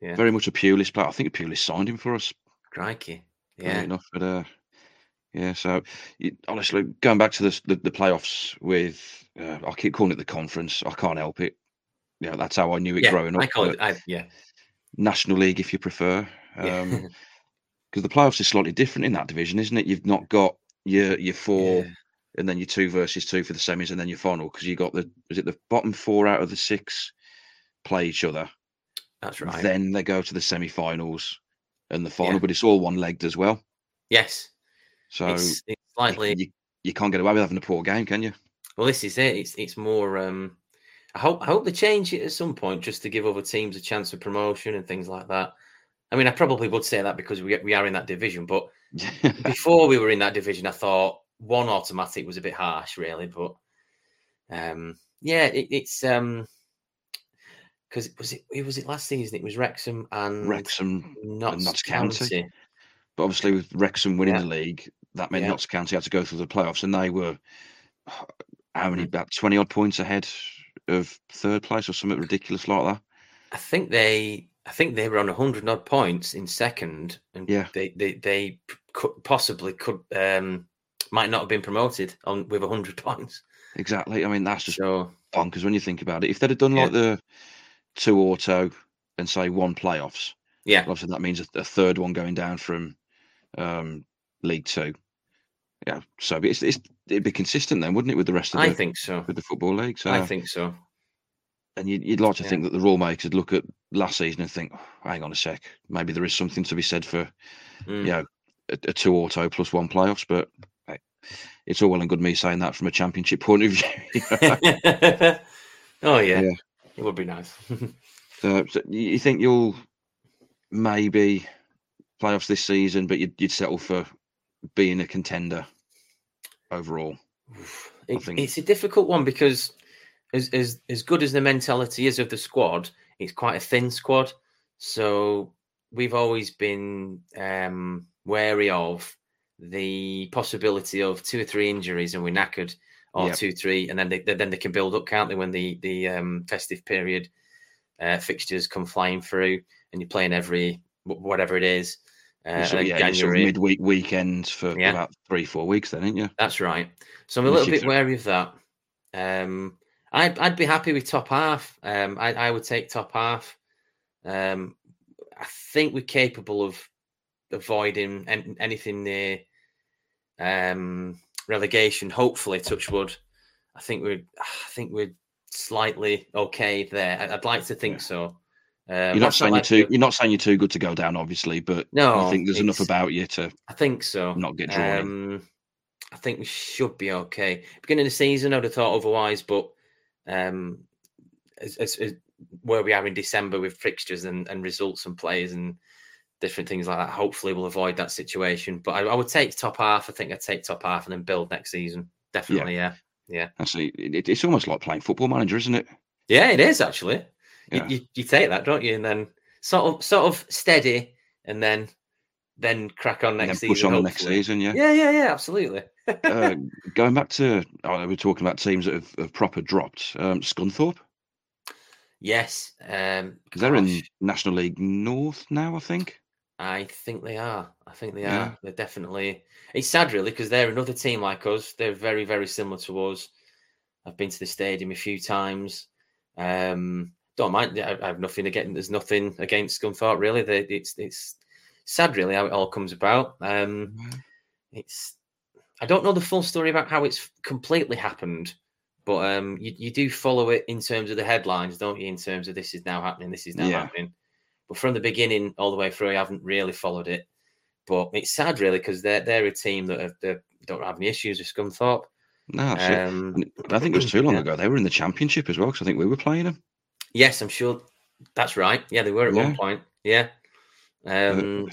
Yeah. very much a Pulis player. I think Pulis signed him for us. crikey. Yeah. enough, but uh, yeah. So honestly, going back to this, the the playoffs with, uh, I keep calling it the conference. I can't help it. Yeah, that's how I knew it Yeah, growing up. I call it. I, yeah. National League, if you prefer, yeah. because the playoffs is slightly different in that division, isn't it? You've not got your your four, Yeah. and then your two versus two for the semis, and then your final because you got the is it the bottom four out of the six play each other. That's right. Then they go to the semi-finals and the final, Yeah. but it's all one-legged as well. yes. So it's, it's you- slightly. you, you can't get away with having a poor game, can you? Well, this is it. It's it's more. Um, I hope I hope they change it at some point just to give other teams a chance of promotion and things like that. I mean, I probably would say that because we we are in that division, but before we were in that division, I thought one automatic was a bit harsh, really. But um, yeah, it, it's um because was it it was it last season? It was Wrexham and Wrexham, Notts, Notts County. County. but obviously with Wrexham winning Yeah. the league, that meant Yeah. Notts County had to go through the playoffs, and they were how many Mhm. about twenty odd points ahead of third place or something ridiculous like that. I think they I think they were on hundred odd points in second, and Yeah. they they they could possibly could um might not have been promoted on with hundred points. Exactly. I mean, that's just So bonkers when you think about it. If they'd have done Yeah. like the two auto and say one playoffs, yeah, obviously that means a, third one going down from um, League Two. Yeah, so it's, it's it'd be consistent then, wouldn't it, with the rest of the? I think so. with the football league? So, I think so. and you'd, you'd like to Yeah. think that the rule makers would look at last season and think, oh, hang on a sec, maybe there is something to be said for Mm. you know a, a two auto plus one playoffs, but hey, it's all well and good me saying that from a championship point of view. you know. oh yeah. Yeah. it would be nice. so, so you think you'll maybe playoffs this season, but you'd, you'd settle for being a contender overall. It- It's a difficult one because as as as good as the mentality is of the squad, it's quite a thin squad. So we've always been um, wary of the possibility of two or three injuries and we're knackered, or Yep. two, three, and then they then they can build up, can't they? When the the um, festive period uh, fixtures come flying through, and you're playing every whatever it is. Uh, So, yeah, then sort of January, midweek weekends for Yeah. about three, four weeks, then, ain't you? That's right. So I'm a little bit throw- wary of that. Um, I'd I'd be happy with top half. Um, I I would take top half. Um, I think we're capable of avoiding an- anything near um, relegation. Hopefully, touch wood. I think we're I think we're slightly okay there. I- I'd like to think Yeah. so. Um, You're not saying like you're too. the- You're not saying you're too good to go down, obviously, but No, you think there's enough about you to I think so. not get drawn. Um, I think we should be okay. Beginning of the season, I'd have thought otherwise, but um, as, as, as where we are in December with fixtures and, and results and players and different things like that, hopefully we'll avoid that situation. But I, I would take top half. I think I'd take top half and then build next season. Definitely, yeah. Yeah, Actually, it, it's almost like playing football manager, isn't it? yeah, it is actually. Yeah. You, you, you take that, don't you? And then sort of sort of steady and then then crack on next then push season. on the next season, yeah. Yeah, yeah, yeah, absolutely. uh, going back to, oh, we're talking about teams that have, have proper dropped. Um, Scunthorpe, Yes, um, because they're in National League North now, I think. I think they are. I think they Yeah. are. They're definitely. It's sad, really, because they're another team like us. They're very, very similar to us. I've been to the stadium a few times. Um, don't mind. I, I have nothing against. There's nothing against Scunthorpe, really. They, it's it's sad, really, how it all comes about. Um, it's I don't know the full story about how it's completely happened, but um, you, you do follow it in terms of the headlines, don't you? In terms of this is now happening, this is now Yeah. happening. But from the beginning all the way through, I haven't really followed it. But it's sad, really, because they're they're a team that have, they don't have any issues with Scunthorpe. No, um, I think it was too long yeah. ago. They were in the championship as well because I think we were playing them. Yes, I'm sure. That's right. Yeah, they were at yeah. one point. Yeah. Um,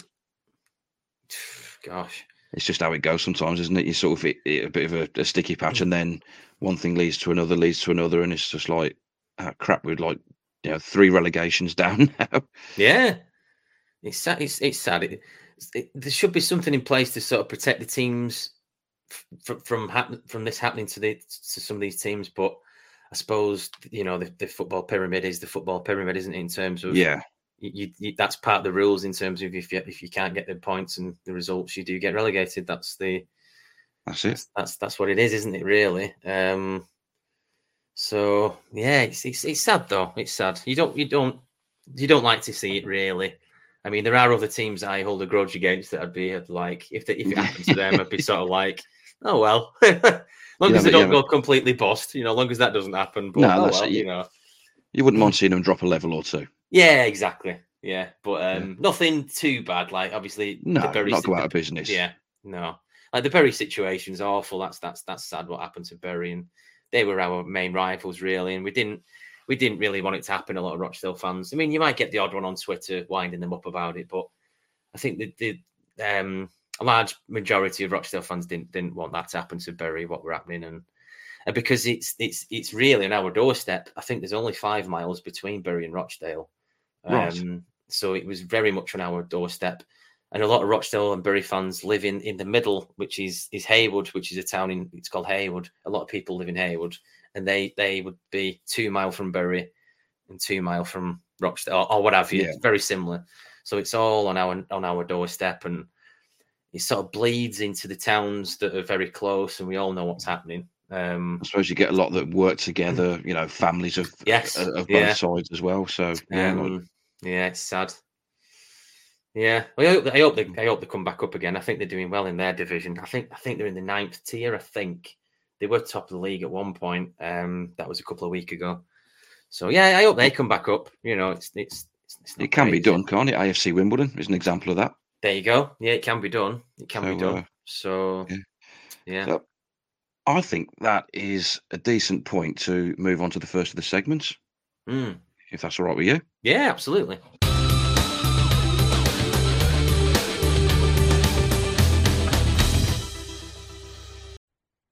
gosh, it's just how it goes sometimes, isn't it? You sort of hit, hit a bit of a, a, sticky patch, mm. and then one thing leads to another, leads to another, and it's just like oh, crap. We'd like you know three relegations down now. Yeah, it's sad. It's it's sad. It, it, there should be something in place to sort of protect the teams from from happen, from this happening to the to some of these teams, but. I suppose you know the, the football pyramid is the football pyramid, isn't it? In terms of yeah, you, you, that's part of the rules in terms of if you if you can't get the points and the results, you do get relegated. That's the that's it. That's that's, that's what it is, isn't it? Really. Um, so yeah, it's, it's it's sad though. It's sad. You don't you don't you don't like to see it really. I mean, there are other teams I hold a grudge against that I'd be like if if it happened to them, I'd be sort of like, oh well. long yeah, as they don't yeah, go but... completely bust, you know, long as that doesn't happen. But no, oh, well, you know, you wouldn't mind seeing them drop a level or two. Yeah, exactly. Yeah, but um, yeah. nothing too bad. Like obviously, no, the Bury, not go out of business. Yeah, no. Like the Bury situation's awful. That's that's that's sad. What happened to Bury, and they were our main rivals, really, and we didn't we didn't really want it to happen. A lot of Rochdale fans. I mean, you might get the odd one on Twitter winding them up about it, but I think the, the um, a large majority of Rochdale fans didn't didn't want that to happen to Bury. What were happening, and and because it's it's it's really on our doorstep. I think there's only five miles between Bury and Rochdale. Right. Um, so it was very much on our doorstep. And a lot of Rochdale and Bury fans live in, in the middle, which is is Heywood, which is a town in it's called Heywood. A lot of people live in Heywood, and they they would be two mile from Bury and two mile from Rochdale or, or what have you. Yeah. very similar. So it's all on our on our doorstep, and it sort of bleeds into the towns that are very close, and we all know what's happening. Um, I suppose you get a lot that work together, you know, families of yes, of both yeah. sides as well. So yeah, um, yeah, it's sad. Yeah, well, I hope I hope they I hope they come back up again. I think they're doing well in their division. I think I think they're in the ninth tier. I think they were top of the league at one point. Um, that was a couple of weeks ago. So yeah, I hope they come back up. You know, it's it's, it's it can great, be done, can't it? AFC Wimbledon is an example of that. There you go. Yeah, it can be done. It can so, be done. Uh, so yeah, yeah. So, I think that is a decent point to move on to the first of the segments. Mm if that's all right with you. Yeah, absolutely.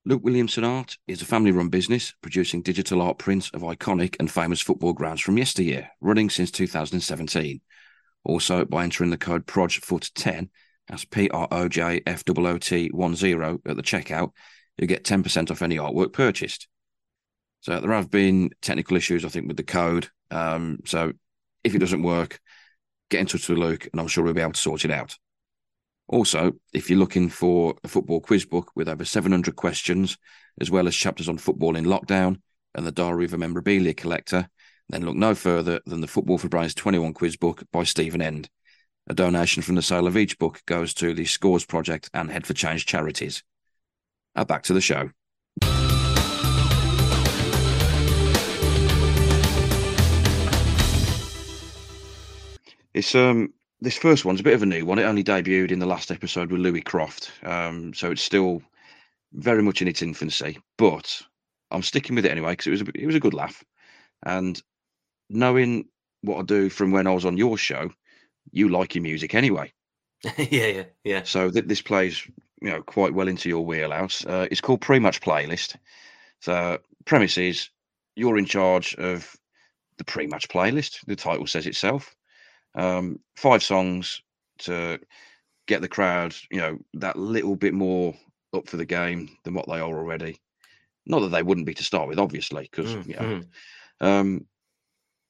Luke Williamson Art is a family run business producing digital art prints of iconic and famous football grounds from yesteryear, running since 2017. Also, by entering the code PROJFOOT10, that's P R O J F O O T 10 at the checkout, you get 10% off any artwork purchased. So there have been technical issues, I think, with the code. Um, so if it doesn't work, get in touch with Luke, and I'm sure we'll be able to sort it out. Also, if you're looking for a football quiz book with over 700 questions, as well as chapters on football in lockdown and the Diary of a Memorabilia Collector, then look no further than the Football for Brains 21 quiz book by Stephen End. A donation from the sale of each book goes to the Scores Project and Head for Change charities. Now back to the show. It's um this first one's a bit of a new one. It only debuted in the last episode with Louis Croft, um, so it's still very much in its infancy. But I'm sticking with it anyway because it was a, it was a good laugh, and knowing what I do from when I was on your show, you like your music anyway. yeah, yeah, yeah. So th- this plays you know quite well into your wheelhouse. Uh, it's called pre-match playlist. So premise is you're in charge of the pre-match playlist. The title says itself um, five songs to get the crowd, you know, that little bit more up for the game than what they are already. Not that they wouldn't be to start with, obviously, because mm, you know. Mm. Um,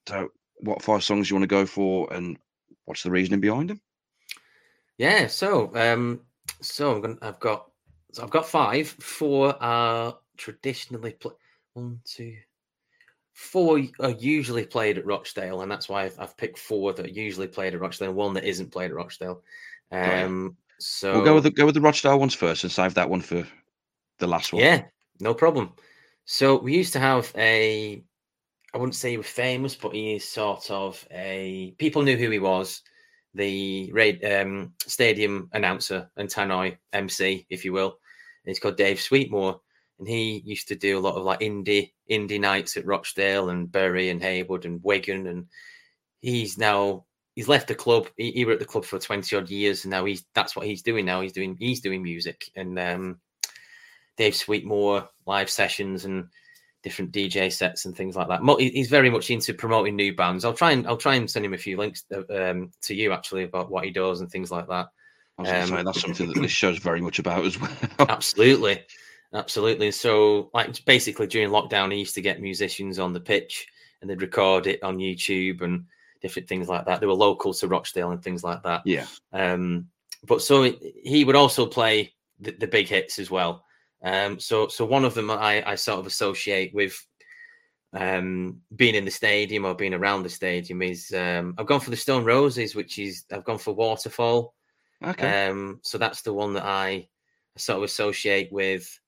so, what five songs do you want to go for, and what's the reasoning behind them? Yeah, so um, so I'm gonna, I've got so I've got five. Four are traditionally play, one, two, four are usually played at Rochdale, and that's why I've, I've, picked four that are usually played at Rochdale, and one that isn't played at Rochdale. Um, so we'll go with the, go with the Rochdale ones first, and save that one for the last one. Yeah, no problem. So we used to have a, I wouldn't say he was famous, but he is sort of a people knew who he was, the um, stadium announcer and Tannoy MC, if you will. And he's called Dave Sweetmore and he used to do a lot of like indie indie nights at Rochdale and Bury and Heywood and Wigan, and he's now he's left the club. He, he was at the club for twenty odd years, and now he's that's what he's doing now. He's doing he's doing music and um, Dave Sweetmore live sessions and different DJ sets and things like that. He's very much into promoting new bands. I'll try and I'll try and send him a few links uh, um, to you actually about what he does and things like that. Um, say, that's something that this show's very much about as well. absolutely, absolutely. So, like, basically during lockdown, he used to get musicians on the pitch and they'd record it on YouTube and different things like that. They were local to Rochdale and things like that. Yeah. Um, but so he would also play the, the, big hits as well. Um, so so one of them I, I sort of associate with um, being in the stadium or being around the stadium is um, I've gone for the Stone Roses, which is I've gone for Waterfall. Okay. Um, so that's the one that I sort of associate with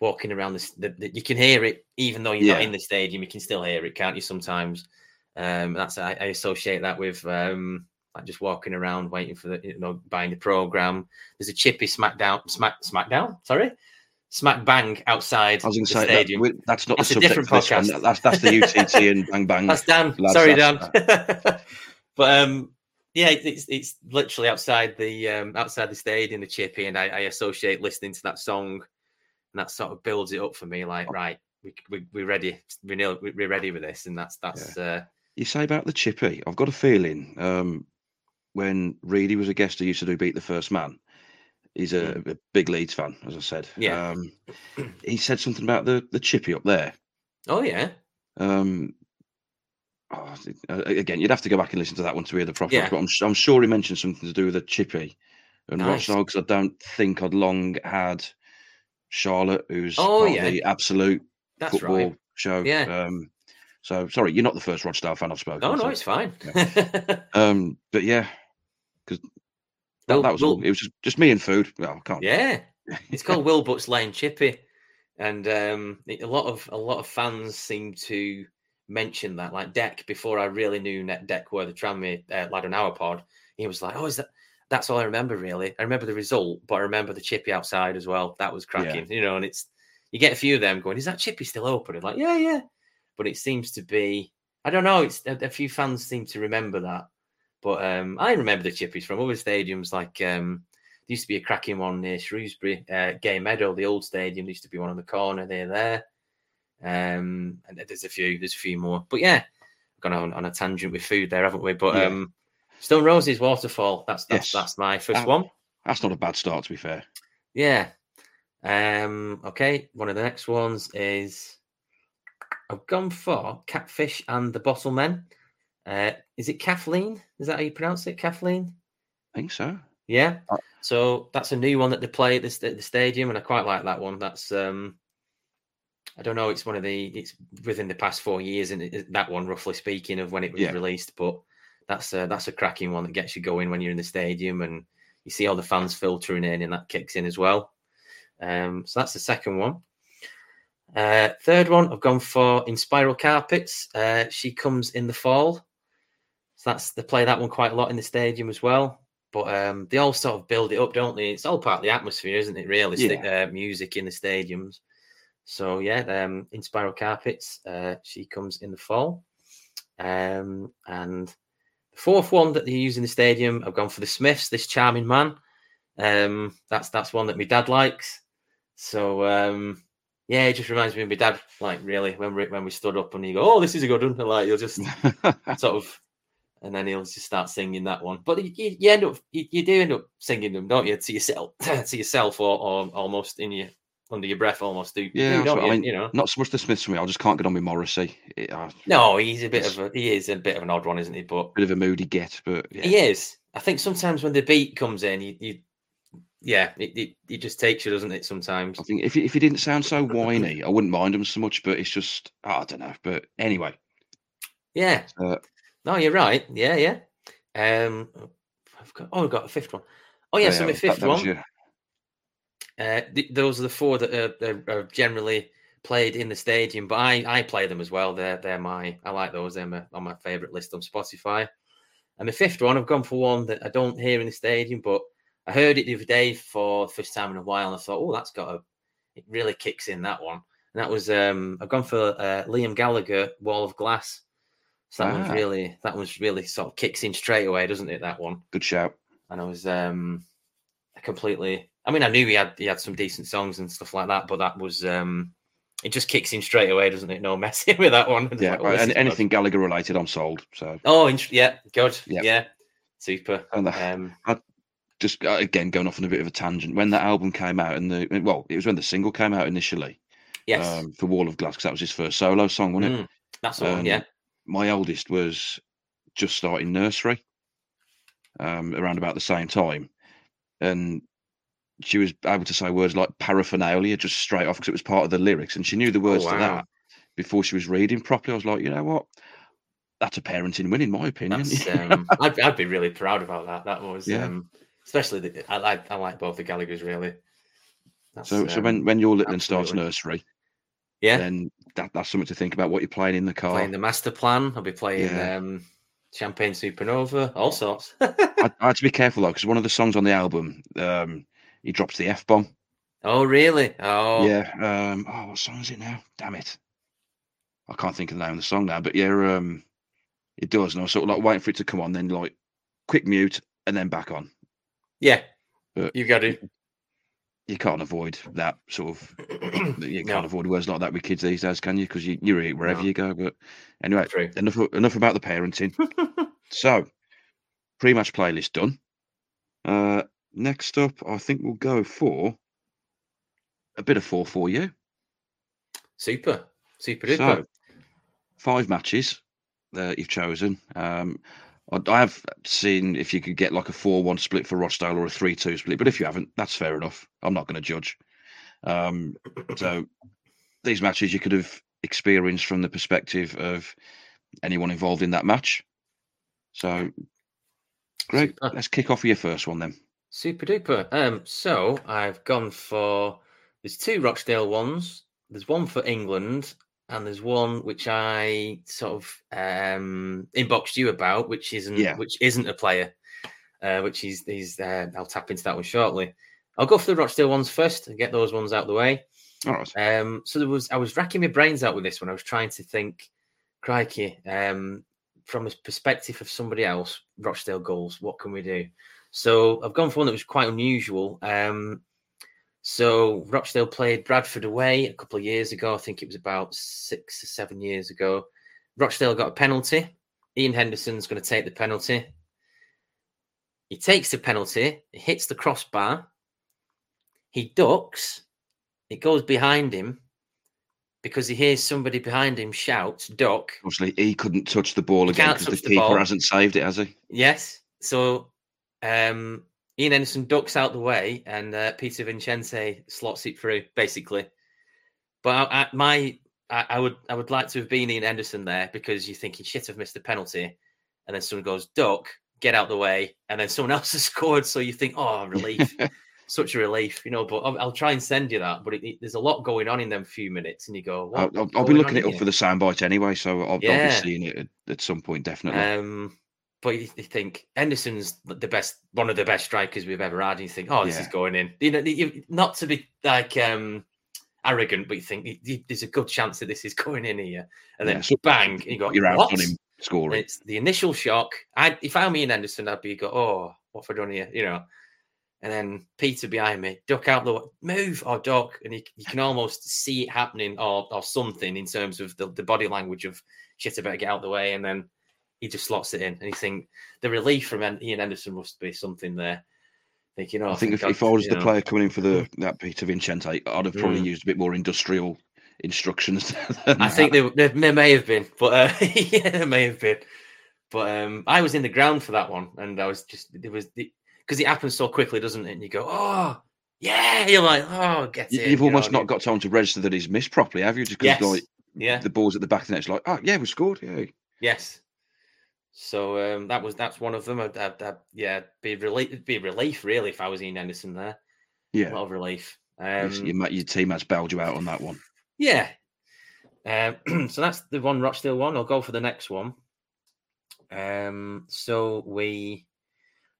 walking around the, the, the you can hear it even though you're yeah. not in the stadium. You can still hear it, can't you? Sometimes. Um, that's I, I, associate that with um, like just walking around waiting for the you know buying the program. There's a chippy SmackDown, Smack SmackDown. Sorry, Smack Bang outside I was the say, stadium. That, that's not that's the a different podcast. That's that's the UTT and Bang Bang. That's Dan. Lads, Sorry, that's, Dan. but um, yeah, it's it's literally outside the um outside the stadium, the chippy, and I, I associate listening to that song, and that sort of builds it up for me. Like, right, we we we're ready, we're we're ready with this, and that's that's. Yeah. Uh, you say about the chippy. I've got a feeling um, when Reedy was a guest who used to do Beat the First Man, he's a, mm. a big Leeds fan, as I said. Yeah. Um, he said something about the, the chippy up there. Oh, yeah. Um, oh, again, you'd have to go back and listen to that one to hear the proper. Yeah. But I'm, I'm sure he mentioned something to do with a chippy and nice. Because I don't think I'd long had Charlotte, who's oh, yeah. the absolute That's football right. show. Yeah. Um, so sorry, you're not the first Rochdale fan I've spoken. Oh no, so. it's fine. Yeah. um, but yeah, because that, that, was all. It was just, just me and food. Well, I can't. Yeah, it's called Willbutts Lane Chippy, and um, it, a lot of a lot of fans seem to mention that. Like Deck, before I really knew Net Deck were the Tranmere uh, Lad and Hour pod, he was like, "Oh, is that?" That's all I remember really. I remember the result, but I remember the chippy outside as well. That was cracking, yeah. you know. And it's you get a few of them going, "Is that chippy still open?" And like, yeah, yeah but it seems to be I don't know. It's a, a few fans seem to remember that, but um, I remember the chippies from other stadiums. Like um, there used to be a cracking one near Shrewsbury, uh, Gay Meadow, the old stadium. There used to be one on the corner. They're there, um, and there's a few. There's a few more. But yeah, gone on, on a tangent with food there, haven't we? But yeah. um, Stone Roses Waterfall. That's that's, yes. that's my first one. That's not a bad start, to be fair. Yeah. Um, okay. One of the next ones is I've gone for Catfish and the Bottlemen. Uh, is it Kathleen? Is that how you pronounce it? Kathleen? I think so. Yeah. Uh, so that's a new one that they play at the, at the stadium, and I quite like that one. That's um, I don't know. It's one of the. It's within the past four years, and that one, roughly speaking, of when it was yeah. released. But that's a, that's a cracking one that gets you going when you're in the stadium, and you see all the fans filtering in, and that kicks in as well. Um, so that's the second one. Uh, third one, I've gone for Inspiral Carpets. Uh, she comes in the fall. So that's they play that one quite a lot in the stadium as well. But um, they all sort of build it up, don't they? It's all part of the atmosphere, isn't it? Realistic yeah. uh, music in the stadiums. So yeah, um, Inspiral Carpets. Uh, she comes in the fall. Um, and the fourth one that they use in the stadium, I've gone for the Smiths. This charming man. Um, that's that's one that my dad likes. So um, yeah, it just reminds me of my dad. Like really, when we when we stood up and he go, "Oh, this is a good one," and like you'll just sort of, and then he'll just start singing that one. But you, you end up you, you, do end up singing them, don't you, to yourself, to yourself, or, or almost in your under your breath, almost. Do yeah? do, I you? mean, you know, not so much the Smiths for me. I just can't get on with Morrissey. It, uh, no, he's a bit of a he is a bit of an odd one, isn't he? But bit of a moody get, but yeah. he is. I think sometimes when the beat comes in, you, you yeah, it, it, it, just takes you, doesn't it? Sometimes. I think if if he didn't sound so whiny, I wouldn't mind him so much. But it's just oh, I don't know. But anyway. Yeah. Uh, no, you're right. Yeah, yeah. Um, I've got oh, I've got a fifth one. Oh yeah, so my fifth that, that one. Uh, th- those are the four that are, are, are, generally played in the stadium, but I I play them as well. They're they're my I like those. They're my, on my favorite list on Spotify. And the fifth one, I've gone for one that I don't hear in the stadium, but I heard it the other day for the first time in a while, and I thought, oh, that's got a, it really kicks in that one. And that was um, I've gone for uh, Liam Gallagher, Wall of Glass. So that ah. one's really that one's really sort of kicks in straight away, doesn't it? That one. Good shout. And I was um, completely. I mean, I knew he had he had some decent songs and stuff like that, but that was um, it just kicks in straight away, doesn't it? No messing with that one. Yeah, like, and anything good. Gallagher related, I'm sold. So. Oh, yeah, good. Yep. Yeah, super. And the, um, I just uh, again going off on a bit of a tangent. When that album came out, and the well, it was when the single came out initially. Yes. Um, for Wall of Glass, because that was his first solo song, wasn't it? Mm, that's the um, one. Yeah. My oldest was just starting nursery, um, around about the same time, and she was able to say words like paraphernalia just straight off because it was part of the lyrics, and she knew the oh, words oh, wow. to that before she was reading properly. I was like, you know what? That's a parenting win, in my opinion. Um, I'd, I'd be really proud about that. That was, yeah. um, especially the, I like I like both the Gallagher's really. That's, so, so when um, when your little starts nursery, yeah, then that, that's something to think about. What you're playing in the car, playing the master plan. I'll be playing yeah. um, Champagne Supernova, all sorts. I, I, had to be careful though, because one of the songs on the album, um, he drops the f bomb. Oh, really? Oh, yeah. Um, oh, what song is it now? Damn it, I can't think of the name of the song now. But yeah, um, it does, and I was sort of like waiting for it to come on, then like quick mute, and then back on. Yeah, but you got to. You can't avoid that sort of. you can't no. avoid words like that with kids these days, can you? Because you you wherever no. you go. But anyway, True. enough enough about the parenting. so, pre-match playlist done. Uh, Next up, I think we'll go for a bit of 4 for you. Super. Super duper. So, five matches that you've chosen. Um, I, I have seen if you could get like a 4 1 split for Rochdale or a 3 2 split, but if you haven't, that's fair enough. I'm not going to judge. Um, so, these matches you could have experienced from the perspective of anyone involved in that match. So, great. Super. Let's kick off with your first one then. Super duper. Um, so I've gone for there's two Rochdale ones. There's one for England, and there's one which I sort of um inboxed you about, which isn't yeah. which isn't a player. Uh, which is is uh, I'll tap into that one shortly. I'll go for the Rochdale ones first and get those ones out of the way. All right. Um, so there was I was racking my brains out with this one. I was trying to think, crikey, um, from a perspective of somebody else, Rochdale goals. What can we do? So I've gone for one that was quite unusual. Um, so Rochdale played Bradford away a couple of years ago. I think it was about six or seven years ago. Rochdale got a penalty. Ian Henderson's going to take the penalty. He takes the penalty. He hits the crossbar. He ducks. It goes behind him because he hears somebody behind him shout, "Duck!" Obviously, he couldn't touch the ball again because the, the keeper ball. hasn't saved it, has he? Yes. So um, Ian Henderson ducks out the way, and uh, Peter Vincenti slots it through, basically. But I, I, my, I, I, would, I would like to have been Ian Henderson there because you think he should have missed the penalty, and then someone goes duck, get out the way, and then someone else has scored. So you think, oh, relief, such a relief, you know. But I'll, I'll try and send you that. But it, it, there's a lot going on in them few minutes, and you go, I'll, I'll, I'll, be looking it up here? for the soundbite anyway, so I'll, yeah. I'll be seeing it at, at some point, definitely. Um, but you think Henderson's the best, one of the best strikers we've ever had. And you think, oh, this yeah. is going in. You know, you, not to be like um, arrogant, but you think there's a good chance that this is going in here, and then yeah, bang, you got you're out on him scoring. It's the initial shock. I if I were me and Henderson, I'd be go, oh, what have I done here? You know. And then Peter behind me, duck out the move or duck, and you, you can almost see it happening or or something in terms of the, the body language of shit. I better get out the way, and then he just slots it in, and you think the relief from Ian Anderson must be something there. Thinking, oh, I think if, if I was the know. player coming in for the that Peter Vincenti, I'd have probably mm. used a bit more industrial instructions. I think there, there, may have been, but uh, yeah, there may have been. But um, I was in the ground for that one, and I was just it was because it happens so quickly, doesn't it? And you go, oh, yeah, you're like, oh, get it. You've almost know, not got time to register that he's missed properly, have you? Just because yes. like, yeah, the ball's at the back of the net. It's like, oh yeah, we scored. Yeah. Yes. So um, that was that's one of them. I'd, I'd, I'd, yeah, be relief, be relief really if I was Ian Anderson there. Yeah, a lot of relief. Um, your, your team has bailed you out on that one. Yeah. Um, so that's the one Rochdale one. I'll go for the next one. Um, so we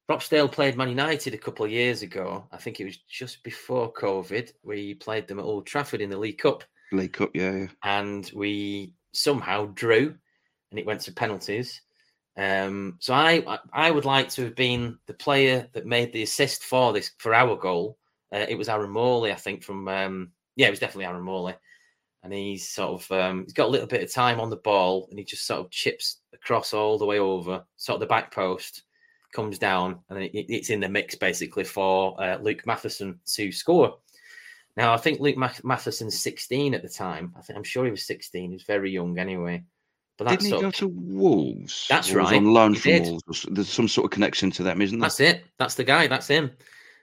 Rochdale played Man United a couple of years ago. I think it was just before COVID. We played them at Old Trafford in the League Cup. League Cup, yeah, yeah. And we somehow drew, and it went to penalties. Um, so I I would like to have been the player that made the assist for this for our goal. Uh, it was Aaron Morley, I think. From um, yeah, it was definitely Aaron Morley, and he's sort of um, he's got a little bit of time on the ball, and he just sort of chips across all the way over, sort of the back post, comes down, and it, it's in the mix basically for uh, Luke Matheson to score. Now I think Luke Matheson's 16 at the time. I think I'm sure he was 16. He was very young anyway. But that's Didn't he go to Wolves? That's right. On loan from did. Wolves. There's some sort of connection to them, isn't there? That's it. That's the guy. That's him.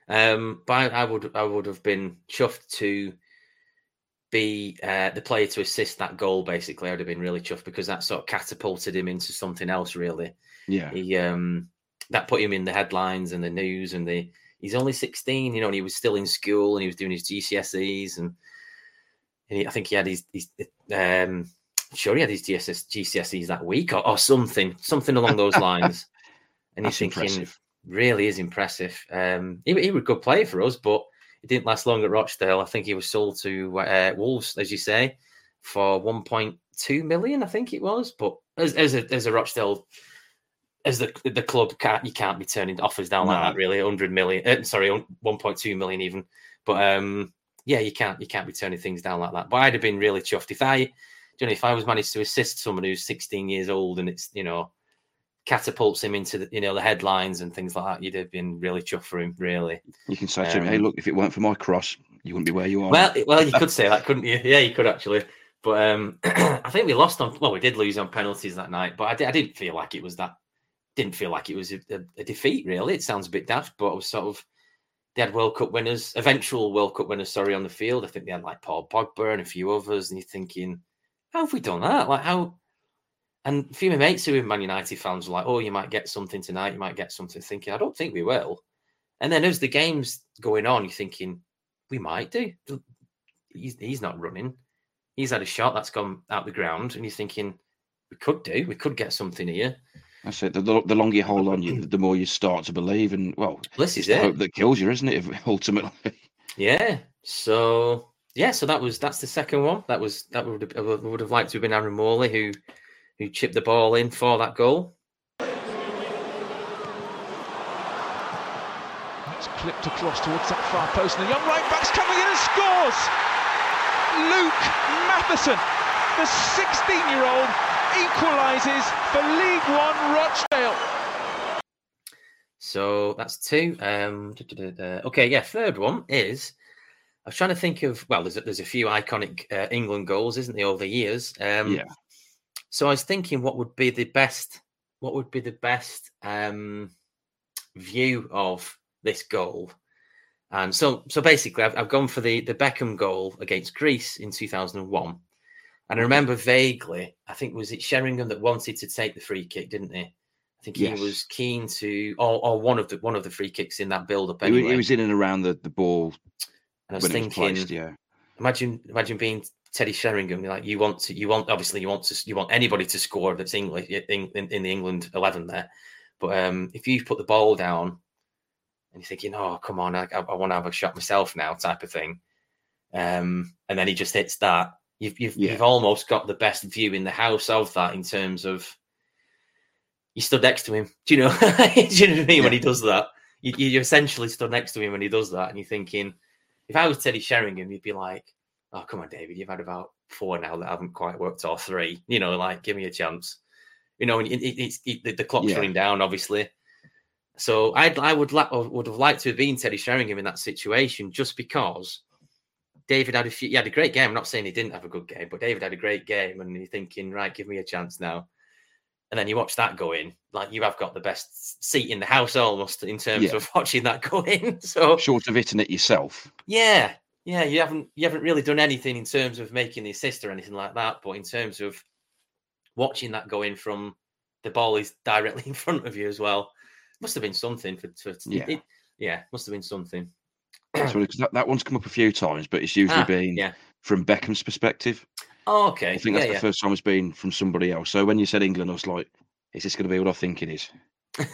Um, but I, would I would have been chuffed to be uh, the player to assist that goal. Basically, I would have been really chuffed because that sort of catapulted him into something else. Really, yeah. He um, that put him in the headlines and the news. And the he's only sixteen, you know, and he was still in school and he was doing his GCSEs and, and he, I think he had his, his um, sure he had his GSS, GCSEs that week or, or something, something along those lines. And he's thinking, impressive. really is impressive. Um, he, he was a good player for us, but it didn't last long at Rochdale. I think he was sold to uh, Wolves, as you say, for 1.2 million, I think it was. But as, as, a, as a Rochdale, as the the club can't you can't be turning offers down no. like that really 100 million uh, sorry 1.2 million even but um yeah you can't you can't be turning things down like that but i'd have been really chuffed if i you know, if I was managed to assist someone who's 16 years old and it's, you know, catapults him into the, you know, the headlines and things like that, you'd have been really chuffed for him, really. You can say to him, hey, um, look, if it weren't for my cross, you wouldn't be where you are. Well, well, you could say that, couldn't you? Yeah, you could actually. But um, I think we lost on, well, we did lose on penalties that night, but I, did, I didn't feel like it was that, didn't feel like it was a, a, a defeat, really. It sounds a bit daft, but I was sort of, they had World Cup winners, eventual World Cup winners, sorry, on the field. I think they had like Paul Pogba and a few others, and you're thinking, how have we done that? Like how? And a few of my mates who are Man United fans were like, "Oh, you might get something tonight. You might get something." Thinking, I don't think we will. And then as the game's going on, you're thinking, we might do. He's, he's not running. He's had a shot that's gone out the ground, and you're thinking, we could do. We could get something here. That's it. The, the longer you hold on, you the more you start to believe, and well, this is it. Hope that kills you, isn't it? Ultimately. Yeah. So yeah, so that was that's the second one. That was that would have, would have liked to have been Aaron Morley who who chipped the ball in for that goal. It's clipped across towards that far post, and the young right back's coming in and scores. Luke Matheson, the 16-year-old, equalises for League One Rochdale. So that's two. Um, okay, yeah. Third one is I was trying to think of well, there's a, there's a few iconic uh, England goals, isn't there, over the years? Um, yeah. So I was thinking, what would be the best? What would be the best um, view of this goal? And so, so basically, I've, I've gone for the the Beckham goal against Greece in 2001. And I remember vaguely, I think was it Sheringham that wanted to take the free kick, didn't he? I think yes. he was keen to, or, or one of the one of the free kicks in that build up. Anyway. He, was in and around the, the ball and I was thinking, placed, yeah. imagine imagine being Teddy Sheringham. Like you want to, you want obviously you want to, you want anybody to score that's English in, in, in the England eleven there. But um, if you put the ball down and you're thinking, oh come on, I, I want to have a shot myself now, type of thing, um, and then he just hits that, you've you've, yeah. you've almost got the best view in the house of that in terms of you stood next to him. Do you know? do you know what I mean yeah. when he does that? You, you essentially stood next to him when he does that, and you're thinking if I was Teddy Sheringham, you'd be like, "Oh, come on, David, you've had about four now that haven't quite worked, or three. You know, like give me a chance." You know, and it, it, it's it, the clock's yeah. running down, obviously. So I'd, I would la- would have liked to have been Teddy Sheringham in that situation, just because David had a few. He had a great game. I'm not saying he didn't have a good game, but David had a great game, and you're thinking, right, give me a chance now and then you watch that go in, like you have got the best seat in the house almost in terms yeah. of watching that go in. So short of hitting it yourself. Yeah, yeah, you haven't you haven't really done anything in terms of making the assist or anything like that, but in terms of watching that go in from the ball is directly in front of you as well, must have been something for, for yeah, it, yeah, must have been something. so that, that one's come up a few times, but it's usually ah, been yeah. from Beckham's perspective. Oh, okay. I think that's yeah, the yeah. first time it's been from somebody else. So when you said England, I was like, is this going to be what I think it is?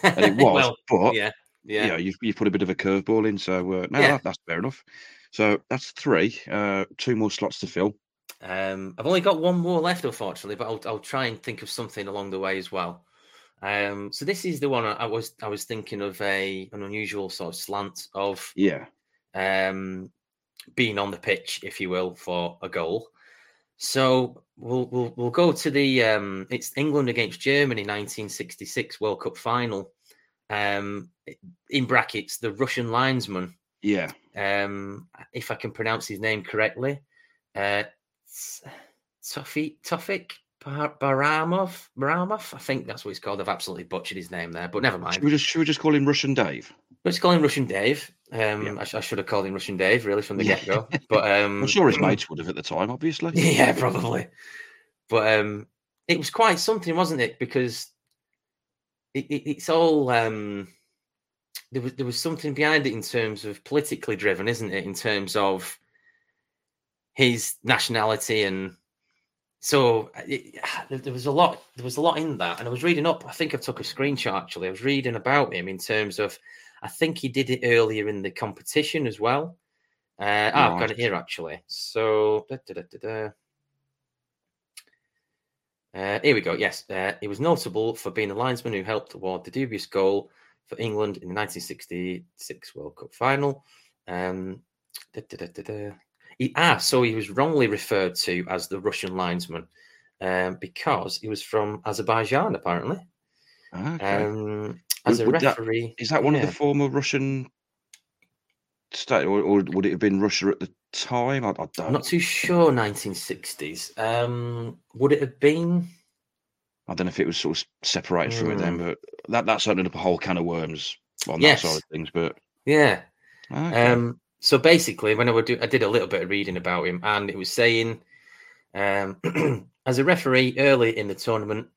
And it was, well, but yeah. yeah, you know, you've, you've put a bit of a curveball in. So uh, no, Yeah. that, that's fair enough. So that's three. Uh, two more slots to fill. Um, I've only got one more left, unfortunately, but I'll, I'll try and think of something along the way as well. Um, so this is the one I, I was I was thinking of a an unusual sort of slant of Yeah. um, being on the pitch, if you will, for a goal. So we'll we'll we'll go to the um, it's England against Germany 1966 World Cup final. Um, in brackets, the Russian linesman, Yeah. um, if I can pronounce his name correctly, uh, Tofik Tofik Bahramov. Bahramov, I think that's what he's called. I've absolutely butchered his name there, but never Should mind. we just should we just call him Russian Dave? Let's call him Russian Dave. Um, Yeah. I, sh- I should have called him Russian Dave really from the Yeah. get go. But um, I'm sure his mates would have at the time, obviously. yeah, probably. But um, it was quite something, wasn't it? Because it, it, it's all um, there was there was something behind it in terms of politically driven, isn't it? In terms of his nationality and so it, there there was a lot there was a lot in that and i was reading up i think i took a screenshot actually i was reading about him in terms of i think he did it earlier in the competition as well uh, ah, i've got it here actually so da, da, da. Uh, here we go. Yes, uh, he was notable for being the linesman who helped award the dubious goal for England in the 1966 World Cup final. Um, da, da, da, da, da. He, ah, so he was wrongly referred to as the Russian linesman um, because he was from Azerbaijan, apparently. Okay. Um, as a Would- would referee, Is that one of the former Russian state, or, or would it have been Russia at the time? I, I don't. I'm not too sure. 1960s. Um, would it have been? I don't know if it was sort of separated from it then, but that that's opened up a whole can of worms on Hmm. Yes. that side of things. But Yeah. okay. Um, so basically, when I would do, I did a little bit of reading about him, and it was saying, um, as a referee early in the tournament,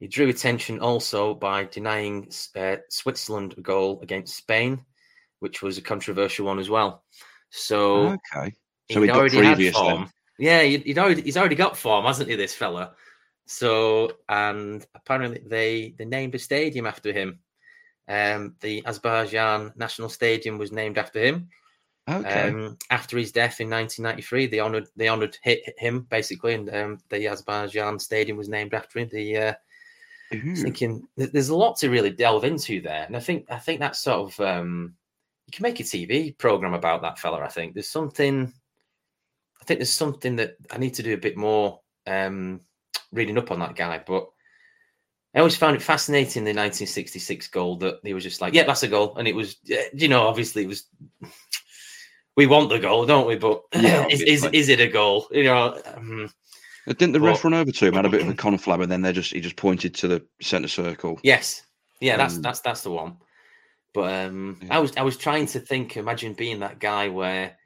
he drew attention also by denying uh, Switzerland a goal against Spain, which was a controversial one as well. So okay. So he'd already had previous then. form. Yeah, he'd, he'd already he's already got form, hasn't he? This fella. So and apparently they they named a stadium after him. Um, the Azerbaijan National Stadium was named after him. Okay. Um, after his death in 1993, they honoured they honoured hi- him basically, and um, the Azerbaijan Stadium was named after him. The uh, Ooh. thinking there's a lot to really delve into there, and I think I think that's sort of um, you can make a TV program about that fella. I think there's something. I think there's something that I need to do a bit more um, reading up on that guy, but I always found it fascinating the 1966 goal that he was just like, yeah, that's a goal, and it was, you know, obviously it was. We want the goal, don't we? But Yeah, is, is is it a goal? You know, um, Didn't the ref run over to him? Had a bit of a conflab, and then they just he just pointed to the centre circle. Yes. Yeah, that's Um, that's that's the one. But um Yeah. I was I was trying to think, imagine being that guy where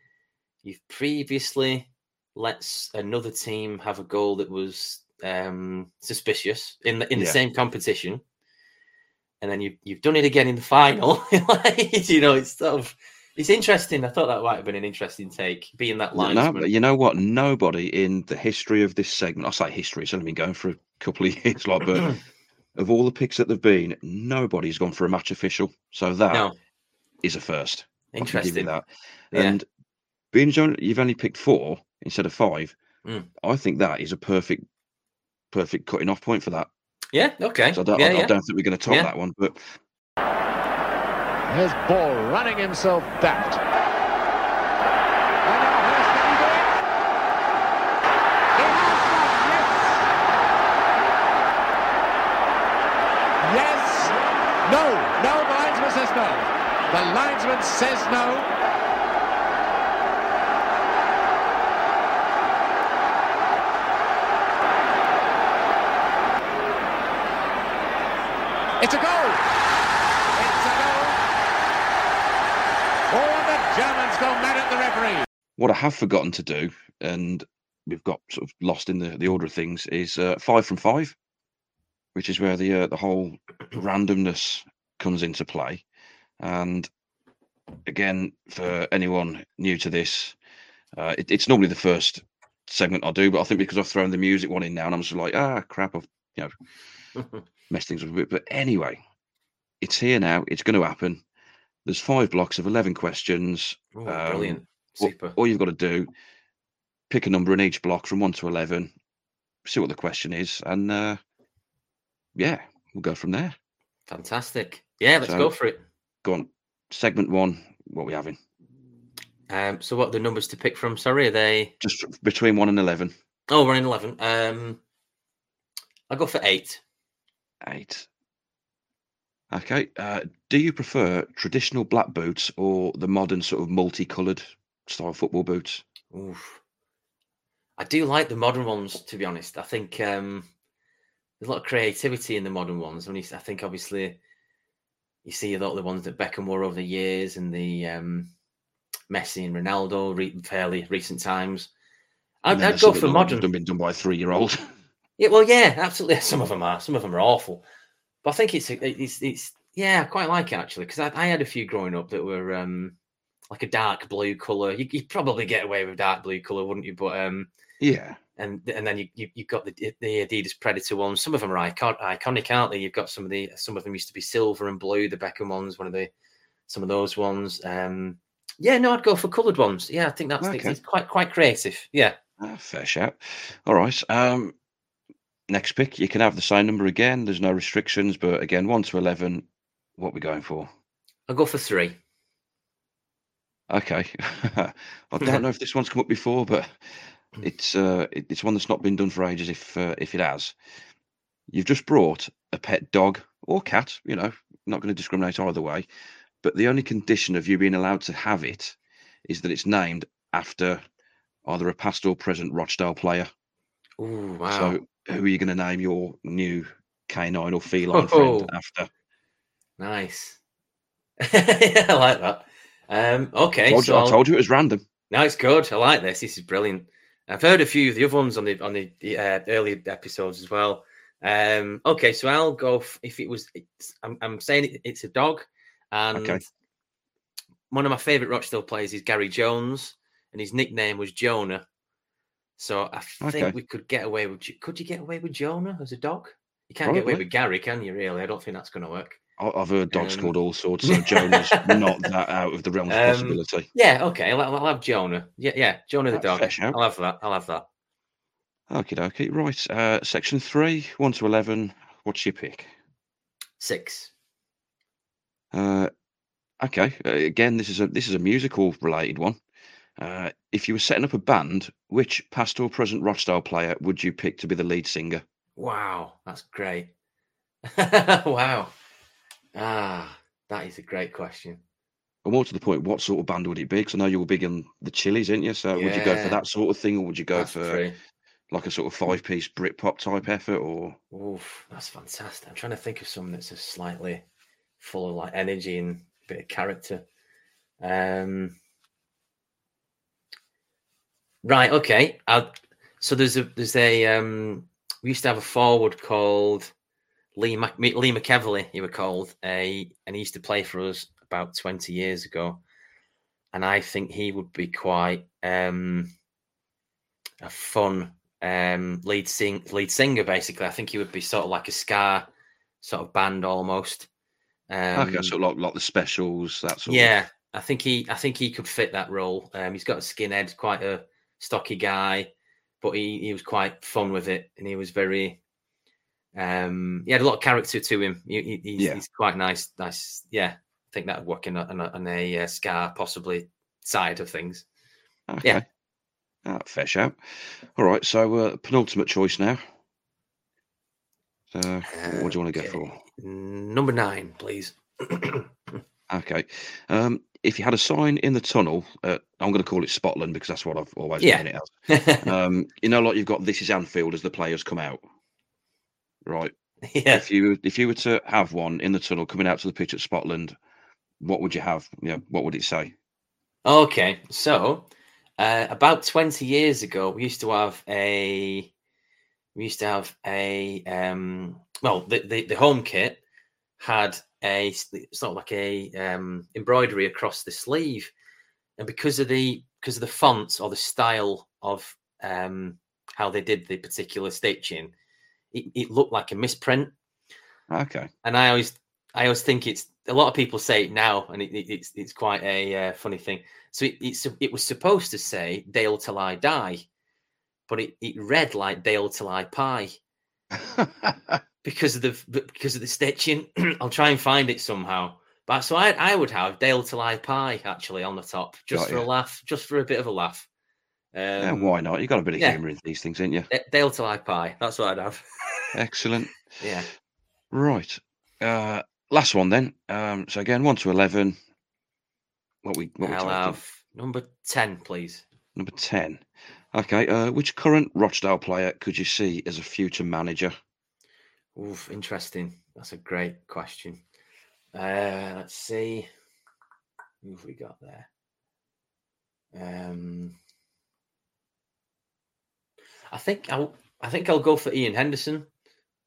you've previously let another team have a goal that was um suspicious in the in the Yeah. same competition. And then you've you've done it again in the final. You know, it's sort of it's interesting. I thought that might have been an interesting take, being that No, but you know what? Nobody in the history of this segment, I say history, it's only been going for a couple of years, like, but of all the picks that there've been, nobody's gone for a match official. So that is no, a first. I can give you interesting. that. Yeah. And being you've you've only picked four instead of five, Mm. I think that is a perfect, perfect cutting off point for that. Yeah, okay. So I don't, yeah, I, I don't think we're going to top Yeah. that one. But Here's Ball running himself back. Yes! No! No, the linesman says no. The linesman says no. It's a goal! It's a goal! Oh, and the Germans go mad at the referee. what I have forgotten to do, and we've got sort of lost in the, the order of things, is uh, five from five, which is where the uh, the whole randomness comes into play. And again, for anyone new to this, uh, it, it's normally the first segment I do, but I think because I've thrown the music one in now, and I'm just like, ah, crap, I've you know messed things up a bit. But anyway, it's here now. It's going to happen. There's five blocks of 11 questions. Oh, Um, brilliant. All- Super. All you've got to do, pick a number in each block from 1 to 11, see what the question is, and uh, yeah, we'll go from there. Fantastic. Yeah, let's So- go for it. Go on. Segment one, what are we having? Um, so what are the numbers to pick from? Sorry, are they Just between 1 and 11. Oh, we're in eleven. Um I'll go for eight. Eight. Okay. Uh, do you prefer traditional black boots or the modern sort of multicolored style football boots? Oof. I do like the modern ones, to be honest. I think um there's a lot of creativity in the modern ones. I mean, I think obviously you see a lot of the ones that Beckham wore over the years and the um Messi and Ronaldo re- fairly recent times. I'd, I'd go for modern. done- been done by a three-year-old. Yeah, well, yeah, absolutely. Some of them are. Some of them are awful. But I think it's it's it's yeah, I quite like it actually because I, I had a few growing up that were um like a dark blue color. You, you'd probably get away with dark blue color, wouldn't you? But um yeah. and and then you, you you've got the the Adidas Predator ones. Some of them are icon, iconic, aren't they? You've got some of the some of them used to be silver and blue. The Beckham ones, one of the some of those ones. Um, yeah, no, I'd go for coloured ones. Yeah, I think that's Okay. it's quite quite creative. Yeah, Ah, fair shout. All right. Um, next pick, you can have the same number again. There's no restrictions, but again, one to eleven. What we going for? I'll go for three. Okay. I don't know if this one's come up before, but it's uh, it's one that's not been done for ages. If uh, if it has, you've just brought a pet dog or cat. You know, not going to discriminate either way. But the only condition of you being allowed to have it is that it's named after either a past or present Rochdale player. Ooh, wow. So, who are you going to name your new canine or feline friend Oh. after? Nice. yeah, I like that. Um, okay, Told so I I'll- told you it was random. no, it's good. I like this. This is brilliant. I've heard a few of the other ones on the on the uh, earlier episodes as well. Um, okay, so I'll go f- if it was. It's, I'm, I'm saying it, it's a dog, and Okay. one of my favorite Rochdale players is Gary Jones, and his nickname was Jonah. So I think Okay. we could get away with. Could you get away with Jonah as a dog? You can't get away with Gary, can you? Really? I don't think that's going to work. I've heard dogs Um, called all sorts, so Jonah's not that out of the realm of Um, possibility. Yeah, okay. I'll, I'll have Jonah. Yeah, yeah, Jonah the dog. I'll have that. I'll have that. Okay, okay, right. Uh, section three, one to eleven. What's your pick? Six. Uh, okay, uh, again, this is a this is a musical related one. Uh, if you were setting up a band, which past or present Rochdale player would you pick to be the lead singer? Wow, that's great. wow. Ah, that is a great question. Or more to the point, what sort of band would it be? Because I know you were big in the Chili's, didn't you? So would you go for that sort of thing, or would you go That's for true. like a sort of five piece Britpop type effort? Or Oof, that's fantastic. I'm trying to think of something that's a slightly full of like energy and a bit of character. Um, right. Okay. i so there's a there's a um, we used to have a forward called Lee Mac, Lee McEvilly. He were called a and he used to play for us about 20 years ago, and I think he would be quite um, a fun um, lead sing lead singer. Basically, I think he would be sort of like a ska sort of band almost. Um, okay, of like like the specials, that sort. yeah, I think he I think he could fit that role. Um, he's got a skinhead, quite a stocky guy, but he, he was quite fun with it, and he was very. Um, he had a lot of character to him. He, he- he's, Yeah. he's quite nice. Nice, yeah. I think that would work in a, on a, on a uh, ska possibly side of things. Okay. yeah. Ah, fair shout. All right, so uh, penultimate choice now. So, what do you want to go for? Number nine, please. Okay. Um, if you had a sign in the tunnel, uh, I'm going to call it Spotland because that's what I've always Yeah. known it as. Um, you know, like you've got this is Anfield as the players come out, right? yeah. If you if you were to have one in the tunnel coming out to the pitch at Spotland, what would you have? Yeah, what would it say? Okay, so uh, about twenty years ago, we used to have a we used to have a um, well, the, the the home kit had a sort of like a um, embroidery across the sleeve, and because of the because of the font or the style of um, how they did the particular stitching, it, it looked like a misprint Okay. and I always I always think it's a lot of people say it now, and it, it, it's it's quite a uh, funny thing. So it, it's it was supposed to say "Dale till I die," but it, it read like "Dale till I pie" because of the because of the stitching. I'll try and find it somehow. But so I I would have "Dale till I pie" actually on the top, just Got for a laugh, just for a bit of a laugh. Um, yeah, why not? You've got a bit of yeah. humour in these things, ain't you? Dale till I pie. That's what I'd have. Excellent. yeah. Right. Uh, last one then. Um, so again, one to eleven. What we what we I'll talking? have number ten, please. Number ten. Okay. Uh, which current Rochdale player could you see as a future manager? Oof, interesting. That's a great question. Uh, let's see. Who have we got there? Um, I think I'll. I think I'll go for Ian Henderson.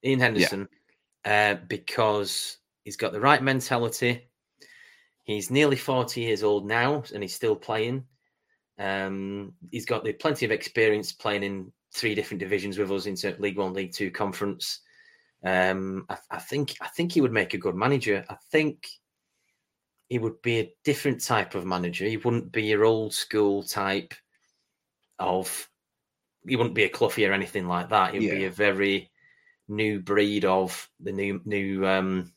Ian Henderson, uh, because he's got the right mentality. He's nearly forty years old now, and he's still playing. Um, he's got the plenty of experience playing in three different divisions with us into League One, League Two, Conference. Um, I, I think I think he would make a good manager. I think he would be a different type of manager. He wouldn't be your old school type of. He wouldn't be a Cloughie or anything like that. He would be a very new breed of the new new um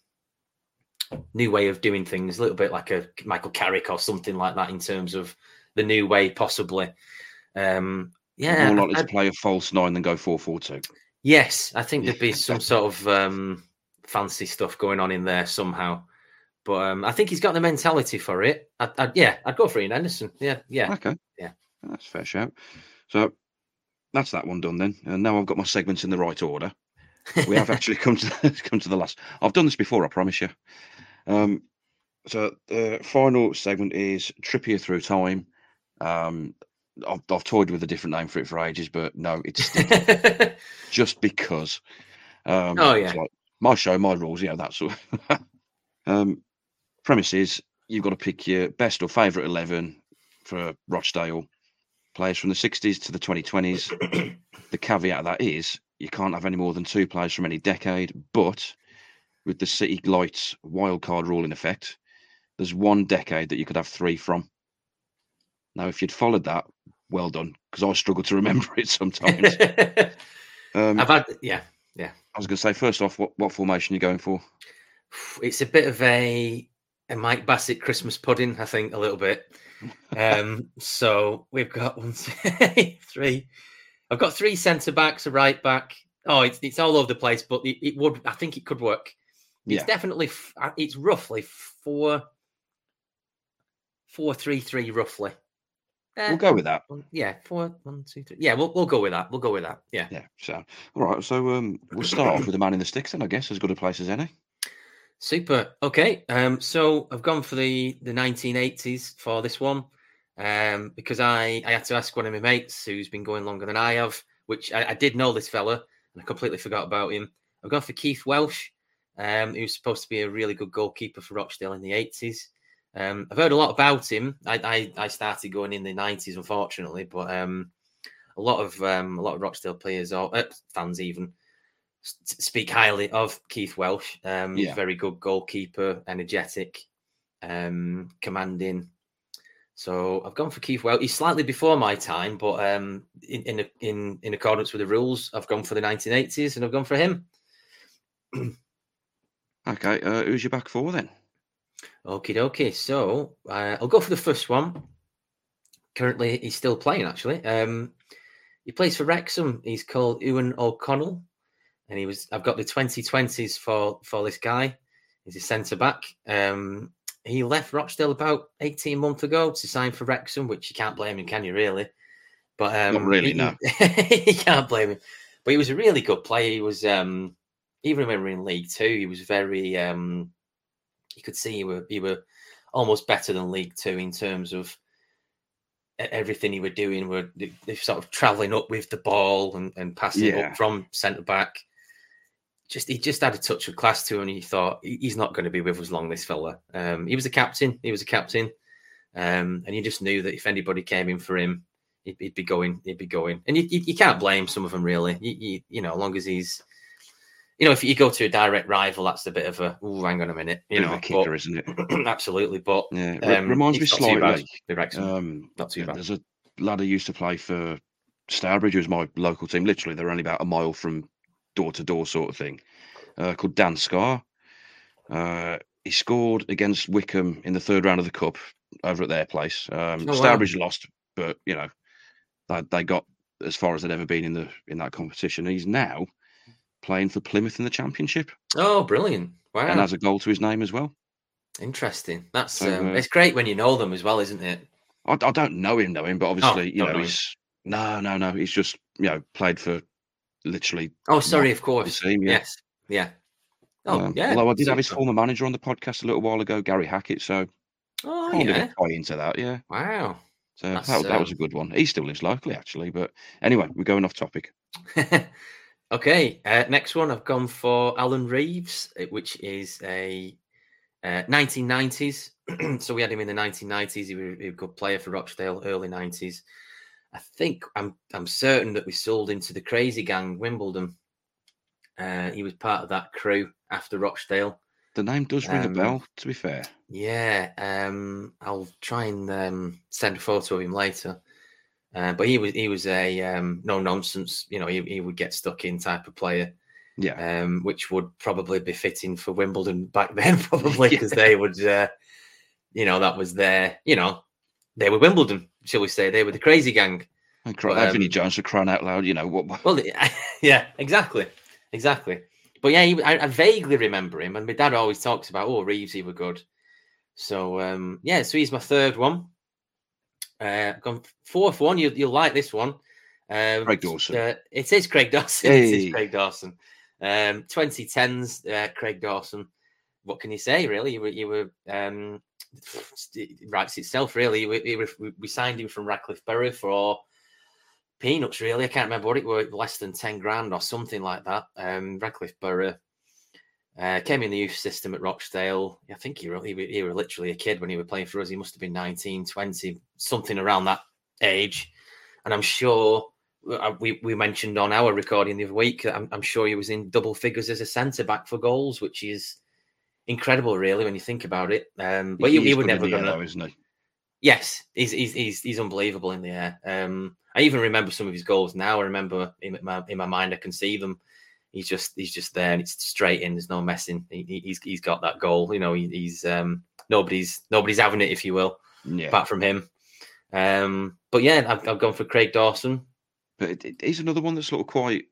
new way of doing things. A little bit like a Michael Carrick or something like that in terms of the new way, possibly. Um, yeah, More I- likely I- to play a false nine than go four four two. Yes, I think there'd be some sort of um, fancy stuff going on in there somehow. But um, I think he's got the mentality for it. I'd, I'd, yeah, I'd go for Ian Anderson. Yeah, yeah. Okay. Yeah. That's a fair shout. So that's that one done then. And now I've got my segments in the right order. We have actually come to the, come to the last. I've done this before, I promise you. Um, so the final segment is Trippier through time. Um, I've, I've toyed with a different name for it for ages, but no, it's just because. Um, Oh, yeah. like, my show, my rules. Yeah, that's all. um, premise is you've got to pick your best or favourite eleven for Rochdale players from the 60s to the 2020s. the caveat of that is you can't have any more than two players from any decade, but with the City Lights wildcard rule in effect, there's one decade that you could have three from. Now, if you'd followed that, well done, because I struggle to remember it sometimes. Um, I've had, yeah, yeah. I was going to say, first off, what, what formation are you going for? it's a bit of a, a Mike Bassett Christmas pudding, I think, a little bit. Um, so we've got one, two, three. I've got three centre backs, a right back. Oh, it's it's all over the place, but it, it would. I think it could work. Yeah. It's definitely. uh, It's roughly four, four, three, three, roughly. Eh, We'll go with that. one- Yeah, four, one, two, three. Yeah, we'll we'll go with that. We'll go with that. Yeah. Yeah. So, all right. So, um, we'll start off with the man in the sticks, then I guess, as good a place as any. Super. Okay. Um, so I've gone for the the 1980s for this one, um, because I I had to ask one of my mates who's been going longer than I have, which I, I did know this fella and I completely forgot about him. I've gone for Keith Welch, um, who's supposed to be a really good goalkeeper for Rochdale in the 80s. Um, I've heard a lot about him. I, I I started going in the 90s, unfortunately, but um, a lot of um, a lot of Rochdale players or uh, fans even speak highly of Keith Welch. Um, Yeah. very good goalkeeper, energetic, um, commanding. So I've gone for Keith Welch. He's slightly before my time, but um, in in in in accordance with the rules, I've gone for the 1980s, and I've gone for him. Okay. Uh, who's your back four then? Okie dokie. So uh, I'll go for the first one. Currently, he's still playing. Actually, um, he plays for Wrexham. He's called Eoghan O'Connell, and he was. I've got the 2020s for for this guy. He's a centre back. Um, he left Rochdale about 18 months ago to sign for Wrexham, which you can't blame him, can you? Really? But um, really, he- no. you can't blame him. But he was a really good player. He was um, even when we were in League Two, he was very um, you could see he were you were almost better than League Two in terms of everything he were doing. Were they- sort of travelling up with the ball and, and passing Yeah. up from centre back. Just he just had a touch of class to him, and you thought he's not going to be with us long. This fella. Um, he was a captain. He was a captain, um, and you just knew that if anybody came in for him, he'd, he'd be going. He'd be going, and you, you, you can't blame some of them really. You, you, you know, as long as he's you know, if you go to a direct rival, that's a bit of a, oh, hang on a minute, you know, kicker, but- isn't it? absolutely. But Yeah, it um, reminds me it's too bad slightly. Um, not too bad. There's a lad who used to play for Stourbridge, who's my local team. Literally, they're only about a mile from door to door, sort of thing. Uh, called Dan Scarr. Uh, he scored against Wycombe in the third round of the cup over at their place. Um, Oh, wow. Lost, but you know they, they got as far as they'd ever been in the in that competition. He's now playing for Plymouth in the Championship Oh, brilliant! Wow, and has a goal to his name as well. interesting. That's So, um, uh, it's great when you know them as well, isn't it? I, I don't know him, know him, but obviously, you Oh, don't know, know he's no, no, no. He's just you know played for literally Oh, sorry, of course. team. Yeah. Yes, yeah. Oh, Um, yeah. Although I did have his former manager on the podcast a little while ago, Gary Hackett. So Oh, kind of yeah. a tie into that. Yeah. Wow. So that, that was a um, good one. He still lives locally, actually. But anyway, we're going off topic. okay, uh, next one I've gone for Alan Reeves, uh, which is a uh, 1990s. so we had him in the 1990s. He was a good player for Rochdale, early 90s. I think I'm I'm certain that we sold him to the Crazy Gang, Wimbledon. Uh, he was part of that crew after Rochdale. The name does ring Um, a bell. To be fair, Yeah, um, I'll try and um, send a photo of him later. Uh, but he was he was a um, no nonsense, you know. He, he would get stuck in type of player, yeah, um, which would probably be fitting for Wimbledon back then, probably because Yeah. they would, uh, you know, that was their, you know, they were Wimbledon, shall we say? They were the crazy gang. and cry, but, um, Jones for crying out loud. You know what? Well, yeah, exactly, exactly. But yeah, he, I, I vaguely remember him, and my dad always talks about, oh, Reeves, he were good. So um, yeah, so he's my third one. Uh, gone fourth one. You, you'll like this one. Um, Craig Dawson. Uh, it is Craig Dawson. It Hey. is Craig Dawson. Um, 2010s, uh, Craig Dawson. What can you say, really? You were, you were um, it writes itself, really. We, we, we- signed him from Radcliffe Borough for peanuts, really. I can't remember what it was, less than 10 grand or something like that. Um, Radcliffe Borough. Uh, came in the youth system at Rochdale. I think he were, he, he were literally a kid when he was playing for us. He must have been 19, 20, something around that age. And I'm sure uh, we, we mentioned on our recording the other week, I'm, I'm sure he was in double figures as a centre back for goals, which is incredible, really, when you think about it. Um, but he, he would never going to. isn't he? Yes, he's, he's he's he's unbelievable in the air. Um, I even remember some of his goals now. I remember in my in my mind, I can see them. He's just he's just there, and it's straight in. There's no messing. He, he- he's he's got that goal. You know, he, he's um, nobody's nobody's having it, if you will, Yeah, apart from him. Um, but yeah, I've, I've gone for Craig Dawson. but he's another one that's sort of quite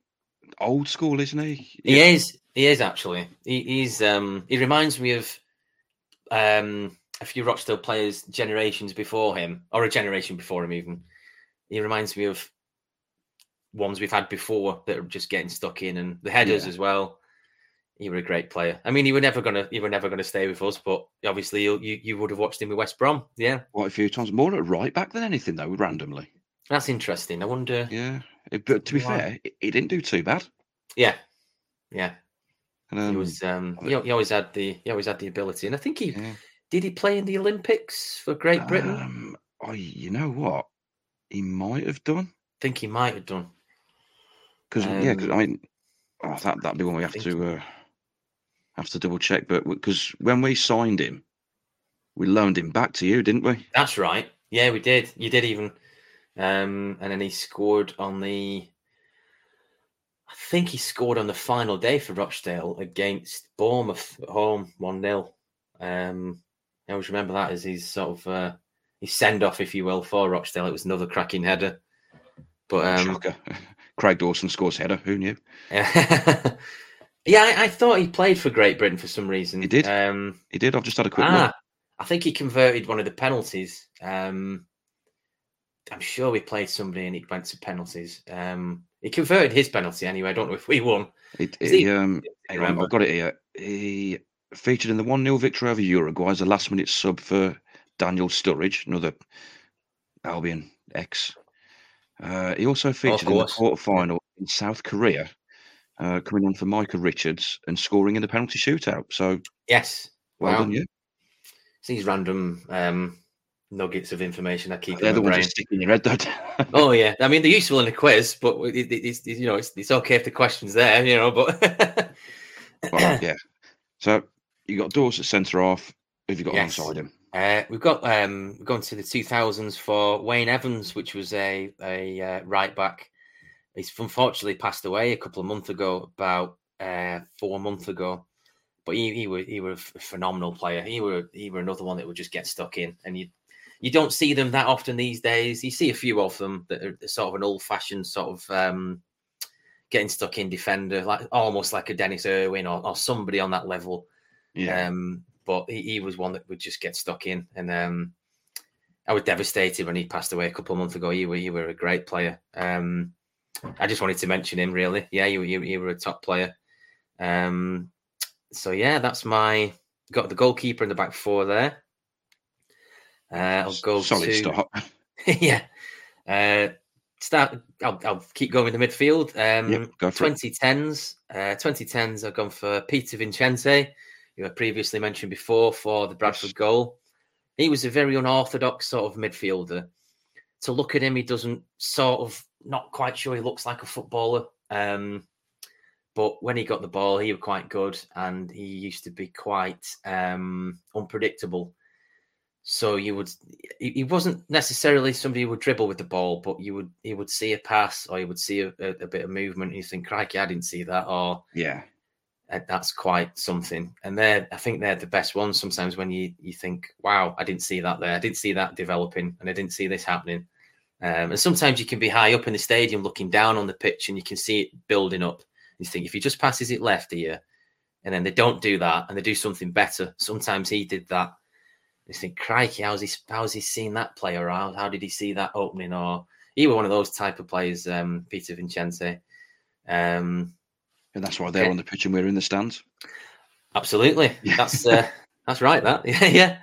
old school, isn't he? He is. He is actually. He, he's. Um. He reminds me of, um, a few Rochdale players generations before him, or a generation before him even. He reminds me of ones we've had before that are just getting stuck in, and the headers Yeah. as well. He were a great player. I mean, he were never gonna. He were never gonna stay with us, but obviously, you you, you would have watched him with West Brom. Yeah, Quite a few times more at right back than anything, though, randomly. that's interesting. I wonder. Yeah, but to be fair, he didn't do too bad. Yeah, yeah. And, he um, was. Um. He, he always had the. He always had the ability, and I think he yeah. did. He play in the Olympics for Great Britain. Um, oh, you know what? He might have done I think he might have done. because yeah, 'cause, Um, I mean, oh, that that'd be one we have to uh, have to double check. But because when we signed him, we loaned him back to you, didn't we? That's right. Yeah, we did. You did even. Um, and then he scored on the. I think he scored on the final day for Rochdale against Bournemouth at home, 1 0. Um, I always remember that as his sort of uh, his send off, if you will, for Rochdale. It was another cracking header. But um. Craig Dawson scores header. Who knew? yeah, I, I thought he played for Great Britain for some reason. He did. Um, He did. I've just had a quick ah, look. I think he converted one of the penalties. Um, I'm sure we played somebody and it went to penalties. Um, he converted his penalty anyway. I don't know if we won. It, it, he- um. I've got it here. He featured in the 1 0 victory over Uruguay as a last minute sub for Daniel Sturridge, another Albion ex. Uh, he also featured in the quarter final in South Korea, uh, coming on for Micah Richards and scoring in the penalty shootout. So Yes. well Wow. done, you. It's these random um, nuggets of information I keep They're in the my ones brain. that stick in your head, though. Oh yeah, I mean they're useful in a quiz, but it, it, it's you know it's, it's okay if the question's there, you know. But Well, yeah. So you got at centre half. Have you got Yes. alongside him? Uh, we've got um, we've gone to the 2000s for Wayne Evans, which was a a uh, right back. He's unfortunately passed away a couple of months ago, about uh, four months ago. But he he were he were a phenomenal player. He were he were another one that would just get stuck in, and you you don't see them that often these days. You see a few of them that are sort of an old fashioned sort of um, getting stuck in defender, like almost like a Dennis Irwin or, or somebody on that level. Yeah. Um, but he, he was one that would just get stuck in, and um, I was devastated when he passed away a couple of months ago. You were you were a great player. Um, I just wanted to mention him. Really, yeah, you, you, you were a top player. Um, so yeah, that's my got the goalkeeper in the back four there. Uh, I'll go Solid to start. yeah. Uh, start. I'll, I'll keep going in the midfield. Um, Yep, go 2010s. Uh, 2010s. I've gone for Peter Vincenti, who I previously mentioned before for the Bradford Yes. goal. He was a very unorthodox sort of midfielder. To look at him, he doesn't sort of not quite sure he looks like a footballer. Um, but when he got the ball, he was quite good, and he used to be quite um, unpredictable. So you would, he wasn't necessarily somebody who would dribble with the ball, but you would, he would see a pass or he would see a, a, a bit of movement, and you think, "Crikey, I didn't see that," or Yeah. "Uh, "That's quite something." And they're, I think they're the best ones. Sometimes when you you think, "Wow, I didn't see that there. I didn't see that developing, and I didn't see this happening." Um, and sometimes you can be high up in the stadium, looking down on the pitch, and you can see it building up. You think if he just passes it left here, and then they don't do that, and they do something better. Sometimes he did that. You think, crikey, how's he how's he seen that play around? How did he see that opening? Or he was one of those type of players, um, Peter Vincenti. Um, And that's why they're Okay. on the pitch and we're in the stands. Absolutely. Yeah. That's uh, that's right. That yeah,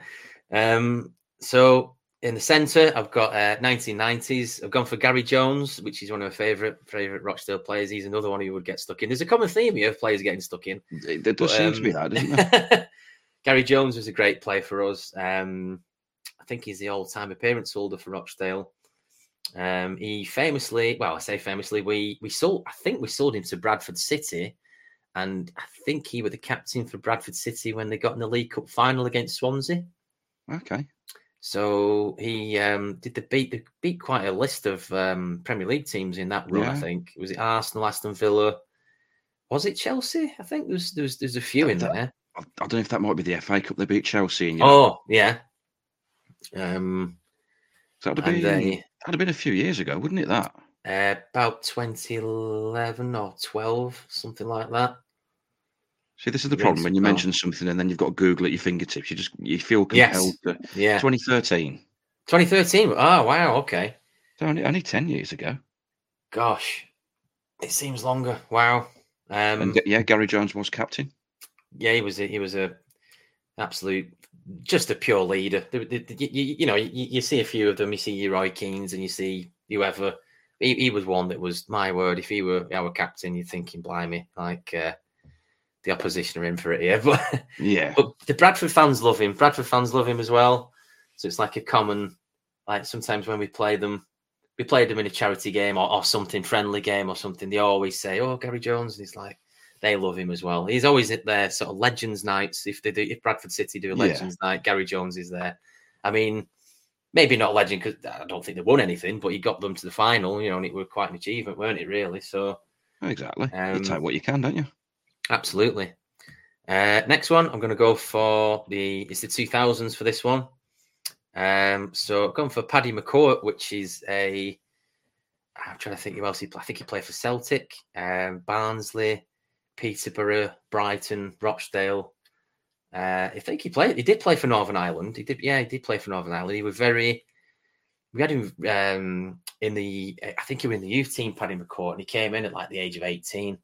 yeah. Um, so in the centre, I've got uh, 1990s. I've gone for Gary Jones, which is one of my favourite favourite Rochdale players. He's another one who would get stuck in. There's a common theme here of players getting stuck in. It- There does But, seem to be um, that, doesn't there? Gary Jones was a great player for us. Um, I think he's the all-time appearance holder for Rochdale. Um, he famously, well, I say famously, we we sold. I think we sold him to Bradford City, and I think he was the captain for Bradford City when they got in the League Cup final against Swansea. Okay. So he um, did the beat the, beat quite a list of um, Premier League teams in that run. I think was it Arsenal, Aston Villa, was it Chelsea? I think there's there's there's a few in That- there. I don't know if that might be the FA Cup they beat Chelsea in. you know. Oh yeah. Um, So that'd have been, they that'd have been a few years ago, wouldn't it? That. uh, about 2011 or 12, something like that. See, this is the problem when you mention something and then you've got to Google at your fingertips. You just you feel Yes. compelled to. Yeah, 2013. 2013. Oh wow, okay. So only, only 10 years ago. Gosh, it seems longer. Wow. Um, and yeah, Gary Jones was captain. Yeah, he was a, he was a absolute just a pure leader. The- the- the- you, you know, you, you see a few of them. You see your Roy Keanes and you see whoever. He, he was one that was my word. If he were our captain, you're thinking, blimey, like uh, the opposition are in for it here. But Yeah. but the Bradford fans love him. Bradford fans love him as well. So it's like a common, like sometimes when we play them, we played them in a charity game or, or something friendly game or something. They always say, "Oh, Gary Jones," and he's like, they love him as well. He's always at their sort of legends nights. If they do, if Bradford City do a Yeah. legends night, Gary Jones is there. I mean, maybe not a legend because I don't think they won anything, but he got them to the final. You know, and it was quite an achievement, weren't it? Really. So Exactly. you Um, take what you can, don't you? Absolutely. Uh, next one, I'm going to go for the it's the 2000s for this one. Um, so I've gone for Paddy McCourt, which is a I'm trying to think who else he. I think he played for Celtic, um, Barnsley, Peterborough, Brighton, Rochdale. Uh, I think he played. He did play for Northern Ireland. He did. Yeah, he did play for Northern Ireland. He was very. We had him um, in the. I think he was in the youth team, Paddy McCourt, and he came in at like the age of 18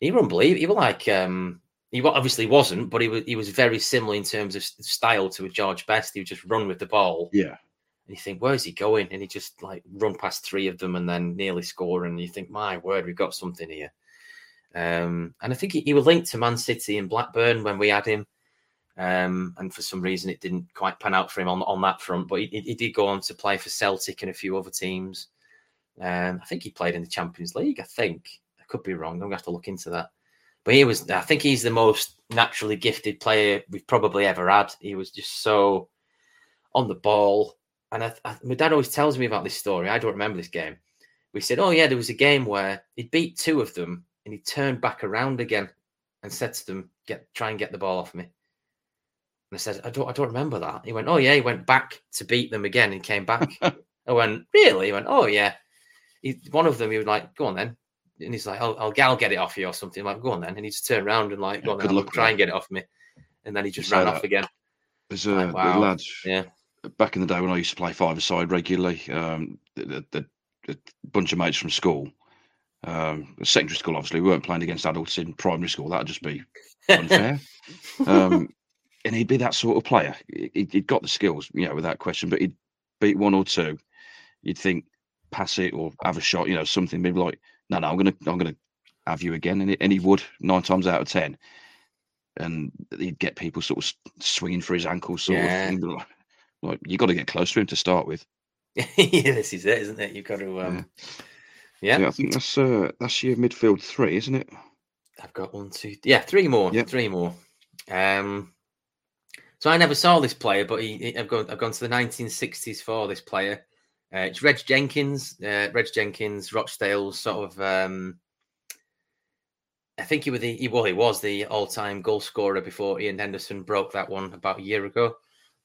he was unbelievable. He was like um, he obviously wasn't, but he was he was very similar in terms of style to a George Best. He would just run with the ball, Yeah. and you think, where's he going? And he just like run past three of them and then nearly score. And you think, my word, we've got something here. Um, and I think he, he was linked to Man City and Blackburn when we had him. Um, and for some reason, it didn't quite pan out for him on, on that front. But he, he- did go on to play for Celtic and a few other teams. Um, I think he played in the Champions League. I think I could be wrong. I'm gonna have to look into that. but he was. I think he's the most naturally gifted player we've probably ever had. He was just so on the ball. And I, I, my dad always tells me about this story. I don't remember this game. We said, "Oh yeah, there was a game where he beat two of them, and he turned back around again and said to them, "Get try and get the ball off me." And I said, "I don't, I don't remember that." He went, "Oh yeah," he went back to beat them again and came back. I went, "Really?" He went, "Oh yeah." He, one of them, he was like, "Go on then," and he's like, "I'll, I'll, I'll get it off you or something." I'm like, "Go on then," and he just turned around and like, "Go on, then, try and get it off me," and then he just ran off again. There's a like, wow. lad, yeah. Back in the day when I used to play five side regularly, um, the, the, the, bunch of mates from school, um, secondary school, obviously, we weren't playing against adults in primary school. That'd just be unfair. um, and he'd be that sort of player. He'd, he'd got the skills, you know, without question. But he'd beat one or two. You'd think pass it or have a shot, you know, something. Maybe like, no, no, I'm gonna, I'm gonna have you again, and he, and he would nine times out of ten. And he'd get people sort of swinging for his ankles, sort yeah. of thing. Like, like you got to get close to him to start with. yeah, this is it, isn't it? You've got to. Um... Yeah. Yeah. I think that's uh, that's your midfield three, isn't it? I've got one, two, yeah, three more, yep. three more. Um, so I never saw this player, but he, he, I've gone I've gone to the 1960s for this player. Uh, it's Reg Jenkins. Uh, Reg Jenkins, Rochdale's sort of. Um, I think he was the he, well, he was the all-time goal scorer before Ian Henderson broke that one about a year ago.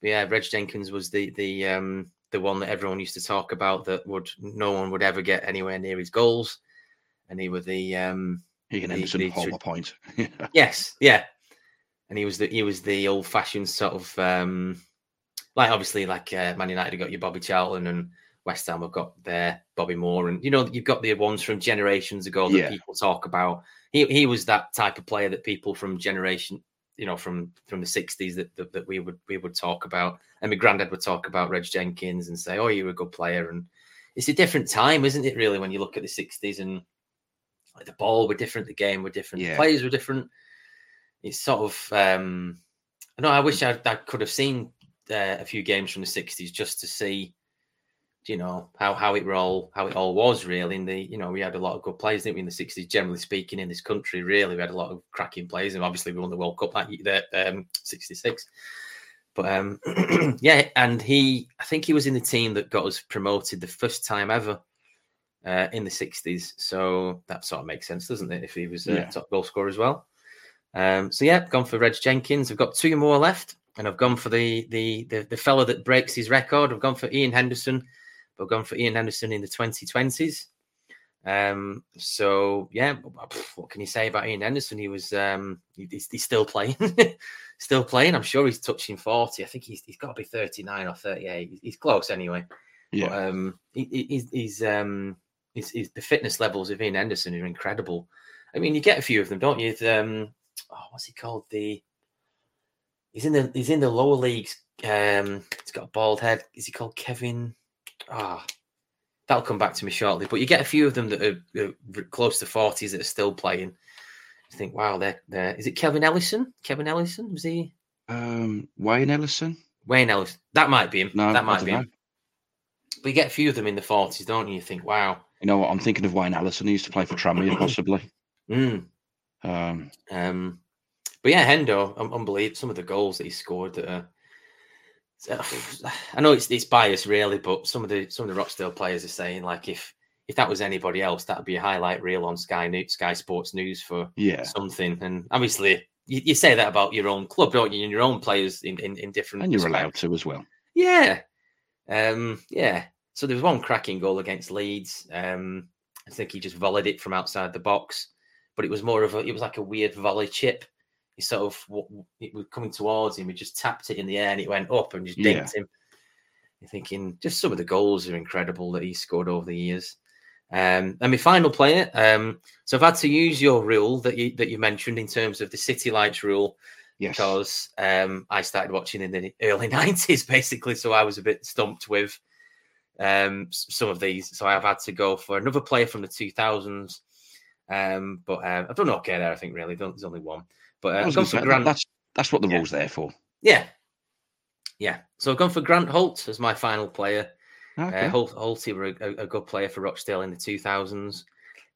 But yeah, Reg Jenkins was the the um, the one that everyone used to talk about that would no one would ever get anywhere near his goals, and he was the um, Ian Henderson the, the, point. yes, yeah, and he was the he was the old fashioned sort of um like obviously like uh, Man United have got your Bobby Charlton and West Ham have got their Bobby Moore and you know you've got the ones from generations ago that yeah. people talk about. He he was that type of player that people from generation you know from from the 60s that, that, that we would we would talk about and my granddad would talk about Reg Jenkins and say oh you were a good player and it's a different time isn't it really when you look at the 60s and like the ball were different the game were different yeah. the players were different it's sort of um I know I wish I, I could have seen uh, a few games from the 60s just to see you know how how it all how it all was really in the you know we had a lot of good players didn't we in the 60s generally speaking in this country really we had a lot of cracking players and obviously we won the world cup that year um 66 but um yeah and he i think he was in the team that got us promoted the first time ever uh, in the 60s so that sort of makes sense doesn't it if he was a yeah. top goal scorer as well um, so yeah, gone for Reg Jenkins. I've got two more left, and I've gone for the the the, the fellow that breaks his record. I've gone for Ian Henderson, but gone for Ian Henderson in the 2020s. Um, so yeah, what can you say about Ian Henderson? He was um, he's, he's still playing, still playing. I'm sure he's touching 40. I think he's he's got to be 39 or 38. He's, close anyway. Yeah. But, um, he, he's he's um, he's, he's, the fitness levels of Ian Henderson are incredible. I mean, you get a few of them, don't you? Um, oh, what's he called? The he's in the he's in the lower leagues. Um, he's got a bald head. Is he called Kevin? Ah, oh, that'll come back to me shortly. But you get a few of them that are, are close to forties that are still playing. You think, wow, they're, they're it Kevin Ellison? Kevin Ellison was he? Um, Wayne Ellison. Wayne Ellison. That might be him. No, that might be know. him. But you get a few of them in the forties, don't you? You think, wow. You know what? I'm thinking of Wayne Ellison. He used to play for Tranmere, possibly. Mm. Um, um, but yeah, Hendo, um, unbelievable. Some of the goals that he scored. That are, I know it's it's biased, really, but some of the some of the Rochdale players are saying like if if that was anybody else, that would be a highlight reel on Sky News, Sky Sports News for yeah something. And obviously, you, you, say that about your own club, don't you? And your own players in in, in different. And you're allowed to as well. Yeah, um, yeah. So there was one cracking goal against Leeds. Um, I think he just volleyed it from outside the box but it was more of a, it was like a weird volley chip. He sort of, it was coming towards him. He just tapped it in the air and it went up and just dinked yeah. him. You're thinking just some of the goals are incredible that he scored over the years. Um, and my final player. Um, so I've had to use your rule that you that you mentioned in terms of the City Lights rule, yes. because um, I started watching in the early '90s, basically. So I was a bit stumped with um, some of these. So I've had to go for another player from the 2000s um, but uh, I've done okay there, I think, really. There's only one. But uh, I've gone for Grant. That's, that's what the yeah. rule's there for. Yeah. Yeah. So I've gone for Grant Holt as my final player. Okay. Uh, Holt, Holty were a, a, good player for Rochdale in the 2000s.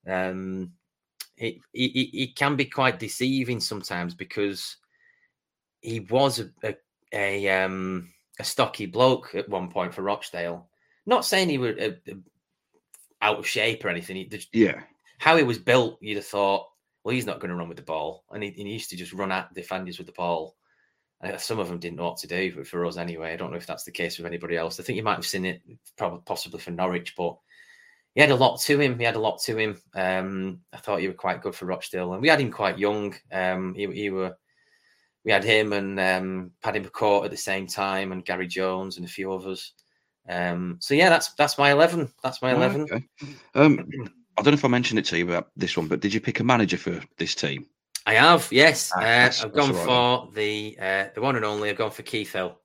Um, he, he he can be quite deceiving sometimes because he was a a, a um a stocky bloke at one point for Rochdale. Not saying he was a, a, out of shape or anything. He, Yeah. How he was built, you'd have thought, well, he's not going to run with the ball, and he, he used to just run at defenders with the ball. And some of them didn't know what to do, but for us anyway. I don't know if that's the case with anybody else. I think you might have seen it, probably possibly for Norwich, but he had a lot to him. He had a lot to him. Um, I thought he was quite good for Rochdale, and we had him quite young. Um, he, he were we had him and um, Paddy McCourt at the same time, and Gary Jones and a few others. Um, so yeah, that's that's my eleven. That's my eleven. okay. Um, I don't know if I mentioned it to you about this one, but did you pick a manager for this team? I have, yes. Ah, uh, I've gone right for the uh, the one and only. I've gone for Keith Hill,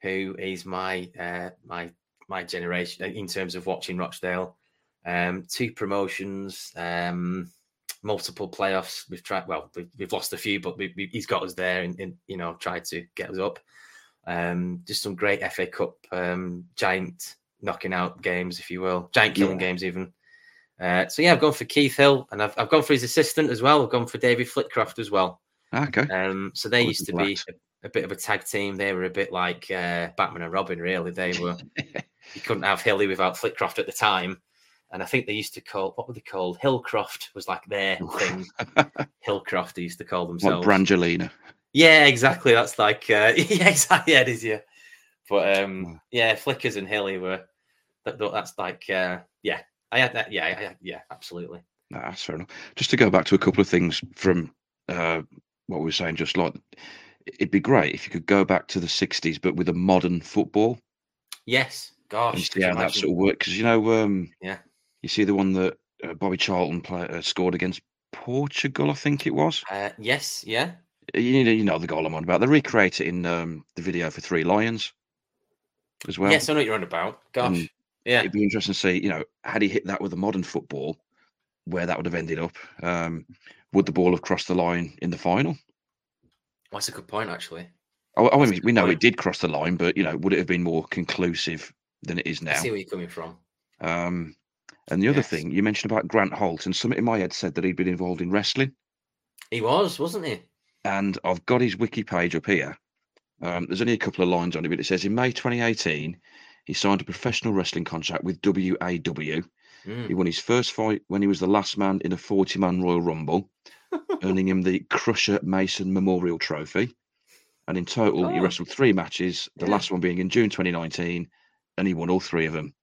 who is my uh, my my generation in terms of watching Rochdale. Um, two promotions, um, multiple playoffs. We've tried. Well, we've, we've lost a few, but we, we, he's got us there, and, and you know, tried to get us up. Um, just some great FA Cup um, giant knocking out games, if you will, giant killing Yeah. games even. Uh, so yeah, I've gone for Keith Hill, and I've, I've gone for his assistant as well. I've gone for David Flitcroft as well. Okay. Um, so they used to be a, a bit of a tag team. They were a bit like uh, Batman and Robin, really. They were. you couldn't have Hilly without Flitcroft at the time, and I think they used to call what were they called? Hillcroft was like their thing. Hillcroft they used to call themselves. Brangelina. Yeah, exactly. That's like uh, yeah, exactly. Yeah, it is. Yeah, but um, yeah, Flickers and Hilly were. That- that's like uh, yeah. I had that. Yeah, I, yeah, absolutely. No, that's fair enough. Just to go back to a couple of things from uh, what we were saying, just like it'd be great if you could go back to the 60s, but with a modern football Yes, and gosh. see how that sort of worked. Because, you know, um, Yeah. you see the one that uh, Bobby Charlton play, uh, scored against Portugal, I think it was. Uh, yes, yeah. You know, you know the goal I'm on about. They recreate it in um, the video for Three Lions as well. yes, I know what you're on about. Gosh, Um, yeah. It'd be interesting to see, you know, had he hit that with a modern football, where that would have ended up. Um, would the ball have crossed the line in the final? Well, that's a good point, actually. Oh, I mean, we know point. it did cross the line, but you know, would it have been more conclusive than it is now? I now? see where you're coming from. Um, and the other thing you mentioned about Grant Holt, and something in my head said that he'd been involved in wrestling, He was, wasn't he? and I've got his wiki page up here. Um, there's only a couple of lines on it, but it says in May 2018, he signed a professional wrestling contract with WAW. Mm. He won his first fight when he was the last man in a 40 man Royal Rumble, earning him the Crusher Mason Memorial Trophy. And in total, he Oh. wrestled three matches, the Yeah. last one being in June 2019, and he won all three of them.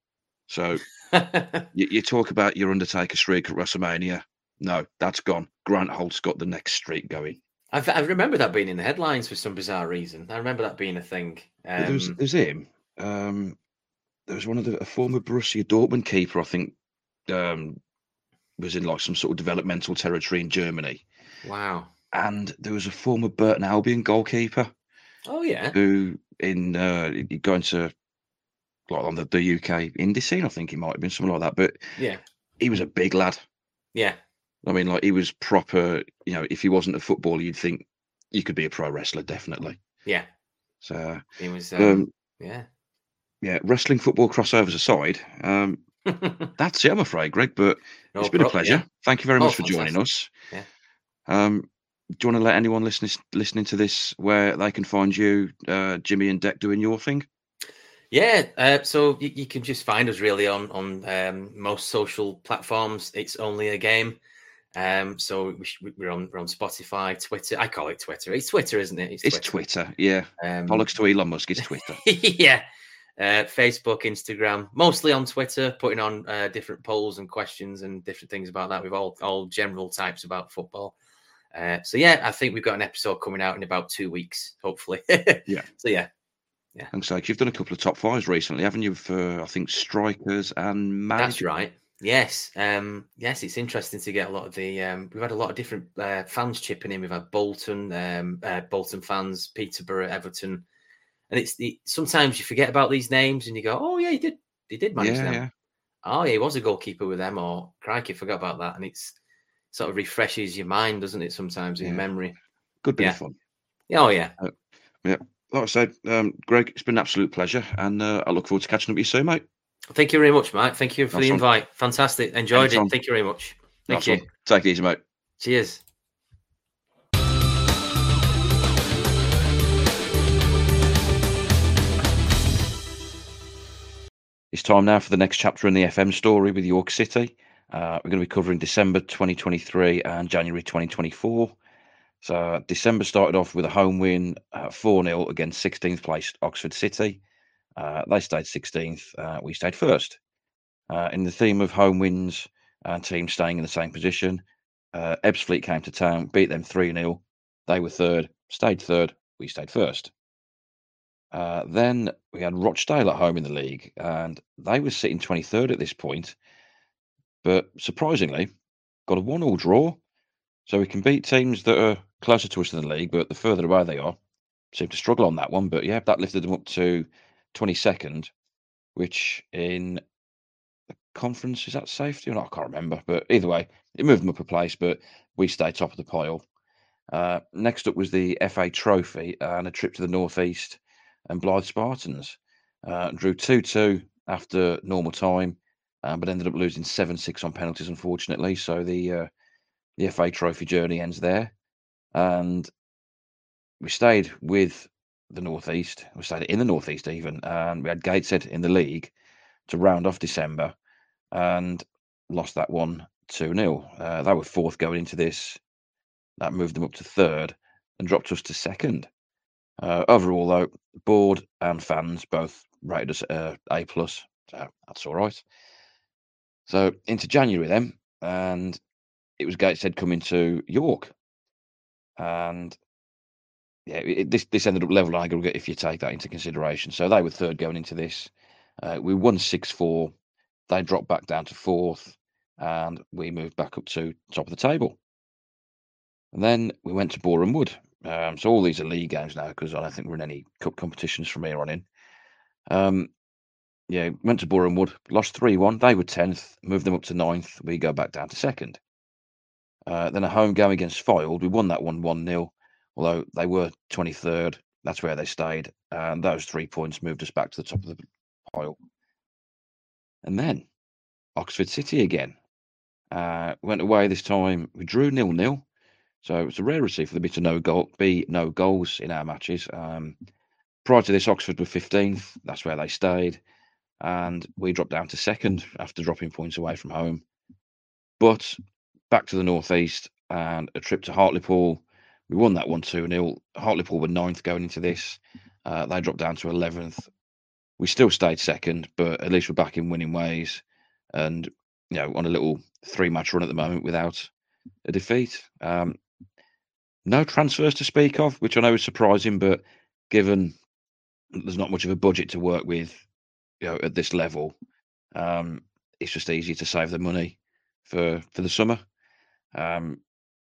So you, you talk about your Undertaker streak at WrestleMania. No, that's gone. Grant Holt's got the next streak going. I, I remember that being in the headlines for some bizarre reason. I remember that being a thing. But there's, Um, there's him. Um, there was one of the a former Borussia Dortmund keeper, I think, um, was in like some sort of developmental territory in Germany. wow. and there was a former Burton Albion goalkeeper Oh yeah. who, in uh, he'd to like on the, the UK indie scene, I think he might have been something like that. But Yeah. he was a big lad. Yeah. I mean, like he was proper. You know, if he wasn't a footballer, you'd think you could be a pro wrestler, definitely. Yeah. So, He was. Um, um, yeah. Yeah, wrestling football crossovers aside, um, that's it, I'm afraid, Greg. But No it's been a pleasure. yeah. Thank you very Oh, much for joining us. Yeah. Um, do you want to let anyone listening listening to this where they can find you, uh, Jimmy and Deck, doing your thing? Yeah, uh, so you, you can just find us really on on um, most social platforms. It's only a game. Um, so we, we're on we're on Spotify, Twitter. I call it Twitter. It's Twitter, isn't it? It's Twitter. Yeah. Um, Bollocks to Elon Musk. It's Twitter. yeah. Uh, Facebook, Instagram, mostly on Twitter, putting on uh, different polls and questions and different things about that with all all general types about football. Uh, so yeah, I think we've got an episode coming out in about two weeks, hopefully. Yeah. So yeah, and so you've done a couple of top fives recently, haven't you? For I think strikers and managers. That's right. Yes. Um, yes, it's interesting to get a lot of the. Um, we've had a lot of different uh, fans chipping in. We've had Bolton, um, uh, Bolton fans, Peterborough, Everton, and it's the, sometimes you forget about these names and you go, "Oh yeah, he did. He did manage Yeah, them. yeah. Oh yeah, he was a goalkeeper with them." Or crikey, forgot about that. And it's sort of refreshes your mind, doesn't it? Sometimes in Yeah. memory. Good bit Yeah. of fun. Oh yeah. Yeah. Like I said, um, Greg, it's been an absolute pleasure, and uh, I look forward to catching up with you soon, mate. Thank you very much, Mike. Thank you for the invite. Fantastic. Enjoyed Anytime. it. Thank you very much. Thank you. Take it easy, mate. Cheers. It's time now for the next chapter in the FM story with York City. Uh, we're going to be covering December 2023 and January 2024. So, December started off with a home win, uh, 4 uh, 0 against 16th placed Oxford City. Uh, they stayed 16th, uh, we stayed first. Uh, in the theme of home wins and teams staying in the same position, Ebbsfleet came to town, beat them 3 0. They were third, stayed third, we stayed first. Uh, then we had Rochdale at home in the league, and they were sitting 23rd at this point, but surprisingly, got a one-all draw. So we can beat teams that are closer to us in the league, but the further away they are, seem to struggle on that one. But yeah, that lifted them up to 22nd, which in the conference is that safety not? I can't remember. But either way, it moved them up a place, but we stayed top of the pile. Uh, next up was the FA Trophy and a trip to the northeast and Blyth Spartans. Uh, drew 2 2 after normal time, uh, but ended up losing 7 6 on penalties, unfortunately. So the, uh, the FA Trophy journey ends there. And we stayed with the Northeast. We stayed in the Northeast even. And we had Gateshead in the league to round off December and lost that one 2 0. Uh, they were fourth going into this. That moved them up to third and dropped us to second. Uh, overall, though, board and fans both rated us uh, A plus, so that's all right. So into January then, and it was Gateshead coming to York, and yeah, it, this this ended up level aggregate if you take that into consideration. So they were third going into this. Uh, we won six four. They dropped back down to fourth, and we moved back up to top of the table. And then we went to Boreham Wood, um, so all these are league games now because I don't think we're in any cup competitions from here on in. Um, yeah, went to Boreham Wood, lost 3 1. They were 10th, moved them up to 9th. We go back down to second. Uh, then a home game against Fylde. We won that one 1 0, although they were 23rd. That's where they stayed. And those three points moved us back to the top of the pile. And then Oxford City again. Uh, went away this time. We drew nil nil. So it's a rarity for there be to no goal, be no goals in our matches. Um, prior to this, Oxford were 15th. That's where they stayed, and we dropped down to second after dropping points away from home. But back to the northeast and a trip to Hartlepool. We won that one 2 0. Hartlepool were ninth going into this. Uh, they dropped down to 11th. We still stayed second, but at least we're back in winning ways and, you know, on a little three match run at the moment without a defeat. Um, no transfers to speak of, which I know is surprising, but given there's not much of a budget to work with, you know, at this level, um, it's just easy to save the money for for the summer. Um,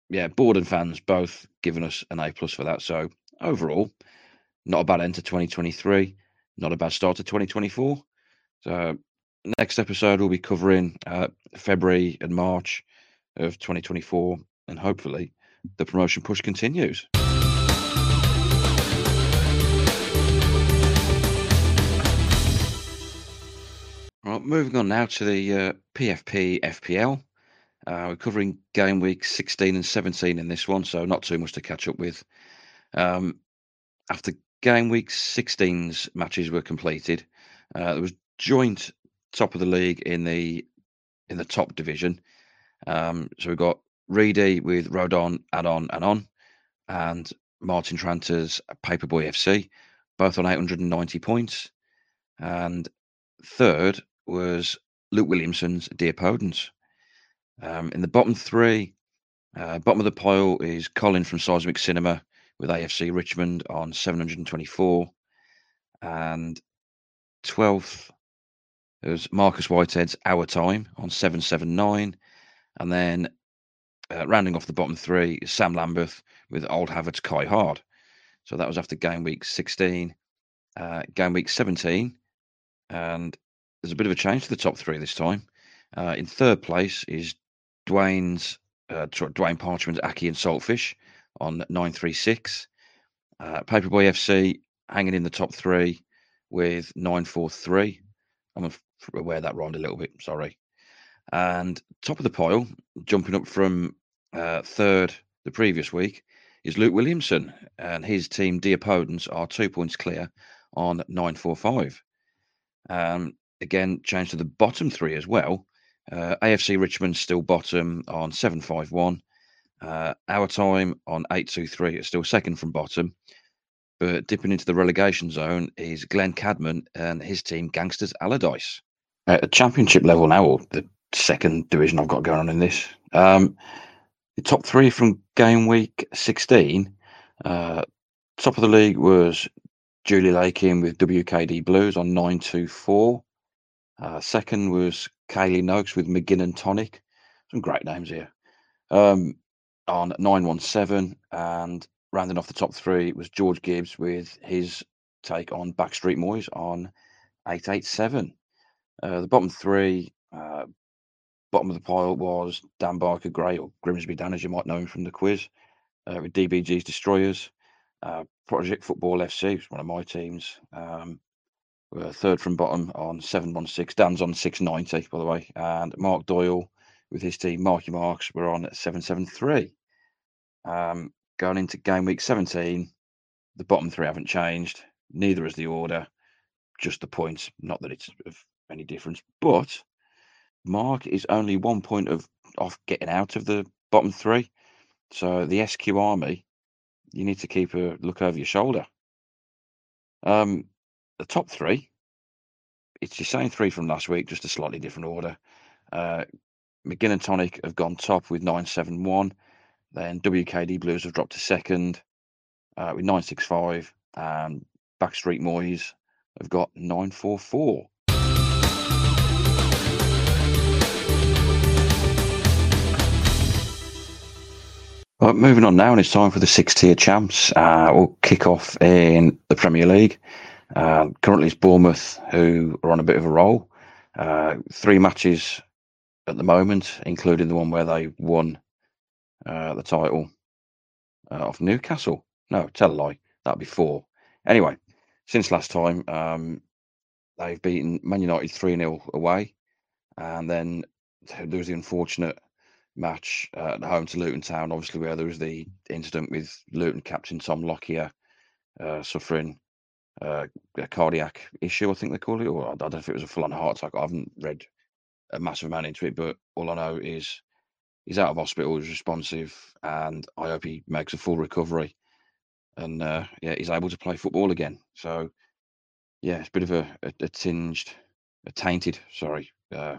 yeah, board and fans both giving us an A plus for that. So overall, not a bad end to 2023, not a bad start to 2024. So next episode we'll be covering uh, February and March of 2024, and hopefully the promotion push continues. Right, moving on now to the uh, PFP FPL. Uh, we're covering game week 16 and 17 in this one, so not too much to catch up with. Um, after game week 16's matches were completed, uh, there was joint top of the league in the in the top division. Um, so we've got Reedy with Rodon, Add-on, and On, and Martin Tranter's Paperboy FC, both on 890 points. And third was Luke Williamson's Dear Podens. Um, in the bottom three, uh, bottom of the pile is Colin from Seismic Cinema with AFC Richmond on 724. And 12th was Marcus Whitehead's Our Time on 779. And then uh, rounding off the bottom three, Sam Lambeth with Old Havertz Kai Hard. So that was after game week 16. Uh, game week 17. And there's a bit of a change to the top three this time. Uh, in third place is Dwayne's, uh, Dwayne Parchment's Aki and Saltfish on 936. Uh, Paperboy FC hanging in the top three with 943. I'm aware that rhymed a little bit, sorry. And top of the pile, jumping up from Uh, third, the previous week, is Luke Williamson, and his team, Dear Podens, are two points clear on 945. Um, again, change to the bottom three as well. Uh, AFC Richmond still bottom on 751. Uh, our time on 823 is still second from bottom. But dipping into the relegation zone is Glenn Cadman and his team, Gangsters Allardyce. At a championship level now, the second division I've got going on in this. Um, the top three from game week 16. Uh, top of the league was Julie Lakin with WKD Blues on 924. Uh, second was Kaylee Noakes with McGinn and Tonic. Some great names here. Um, on 917. And rounding off the top three was George Gibbs with his take on Backstreet Moys on 887. Uh, the bottom three, uh, bottom of the pile was Dan Barker Gray, or Grimsby Dan, as you might know him from the quiz, uh, with DBG's Destroyers. Uh, Project Football FC, one of my teams. Um, third from bottom on 716. Dan's on 690, by the way. And Mark Doyle with his team, Marky Marks, were on 773. Um, going into game week 17, the bottom three haven't changed. Neither has the order, just the points. Not that it's of any difference, but Mark is only one point of off getting out of the bottom three. So the SQ Army, you need to keep a look over your shoulder. Um, the top three, it's the same three from last week, just a slightly different order. Uh, McGinn and Tonic have gone top with 971. Then WKD Blues have dropped to second uh, with 965. And Backstreet Moys have got 944. Well, moving on now, and it's time for the six tier champs. Uh, we'll kick off in the Premier League. Uh, currently, it's Bournemouth who are on a bit of a roll. Uh, three matches at the moment, including the one where they won uh, the title uh, of Newcastle. No, tell a lie. That'd be four. Anyway, since last time, um, they've beaten Man United 3 0 away. And then there was the unfortunate match uh, at home to Luton Town, obviously, where there was the incident with Luton captain Tom Lockyer uh, suffering uh, a cardiac issue, I think they call it, or I don't know if it was a full on heart attack. I haven't read a massive amount into it, but all I know is he's out of hospital, he's responsive, and I hope he makes a full recovery and uh, yeah, he's able to play football again. So yeah, it's a bit of a, a, a tinged, a tainted, sorry, uh,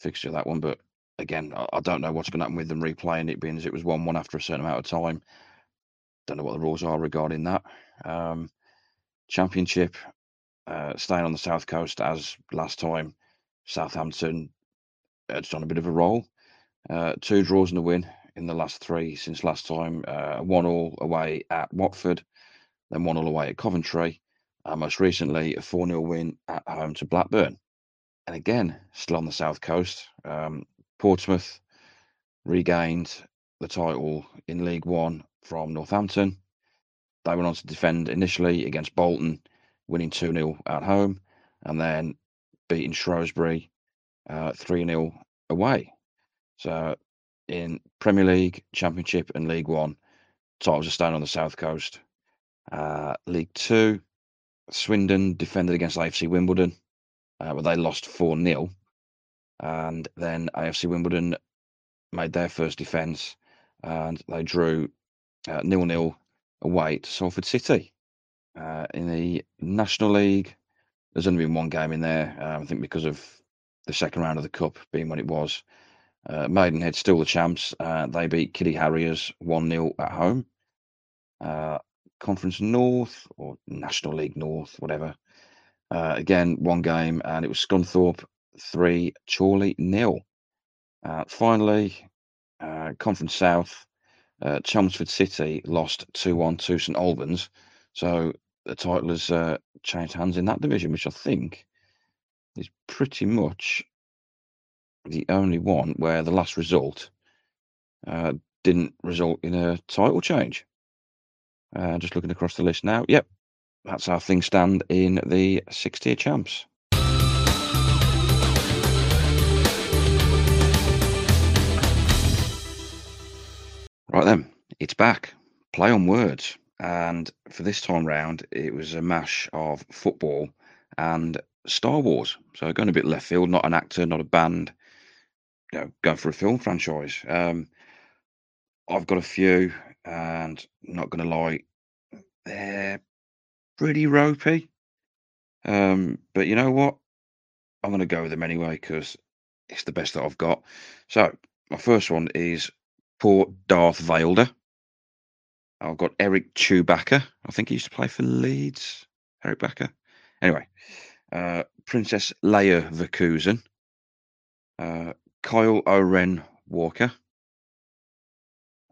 fixture that one, but again, I, don't know what's going to happen with them replaying it, being as it was one-one after a certain amount of time. Don't know what the rules are regarding that. Um, championship, uh, staying on the south coast as last time. Southampton, it's on a bit of a roll. Uh, two draws and a win in the last three since last time. Uh, one all away at Watford, then one all away at Coventry, and most recently a 4 0 win at home to Blackburn. And again, still on the south coast, um, Portsmouth regained the title in League One from Northampton. They went on to defend initially against Bolton, winning 2 0 at home, and then beating Shrewsbury uh, 3 uh, 0 away. So in Premier League, Championship, and League One, titles are staying on the South Coast. Uh, League Two, Swindon defended against AFC Wimbledon, uh, but they lost 4 0. And then AFC Wimbledon made their first defence and they drew uh, nil nil away to Salford City. Uh, in the National League, there's only been one game in there, um, I think because of the second round of the Cup being when it was. Uh, Maidenhead still the champs. Uh, they beat Kiddie Harriers 1 0 at home. Uh, Conference North or National League North, whatever. Uh, again, one game, and it was Scunthorpe 3, Chorley nil. Uh, finally, uh, Conference South, uh, Chelmsford City lost 2 1 to St Albans. So the title has uh, changed hands in that division, which I think is pretty much the only one where the last result uh, didn't result in a title change. Uh, just looking across the list now. Yep, that's how things stand in the six tier champs. Right then, it's back. Play on words. And for this time round, it was a mash of football and Star Wars. So going a bit left field, not an actor, not a band, you know, going for a film franchise. Um, I've got a few, and not going to lie, they're pretty ropey. Um, but you know what? I'm going to go with them anyway because it's the best that I've got. So my first one is poor Darth Vader. I've got Eric Chewbacca. I think he used to play for Leeds. Eric Backer. Anyway, uh, Princess Leia Vakuzen. Uh, Kyle Oren Walker.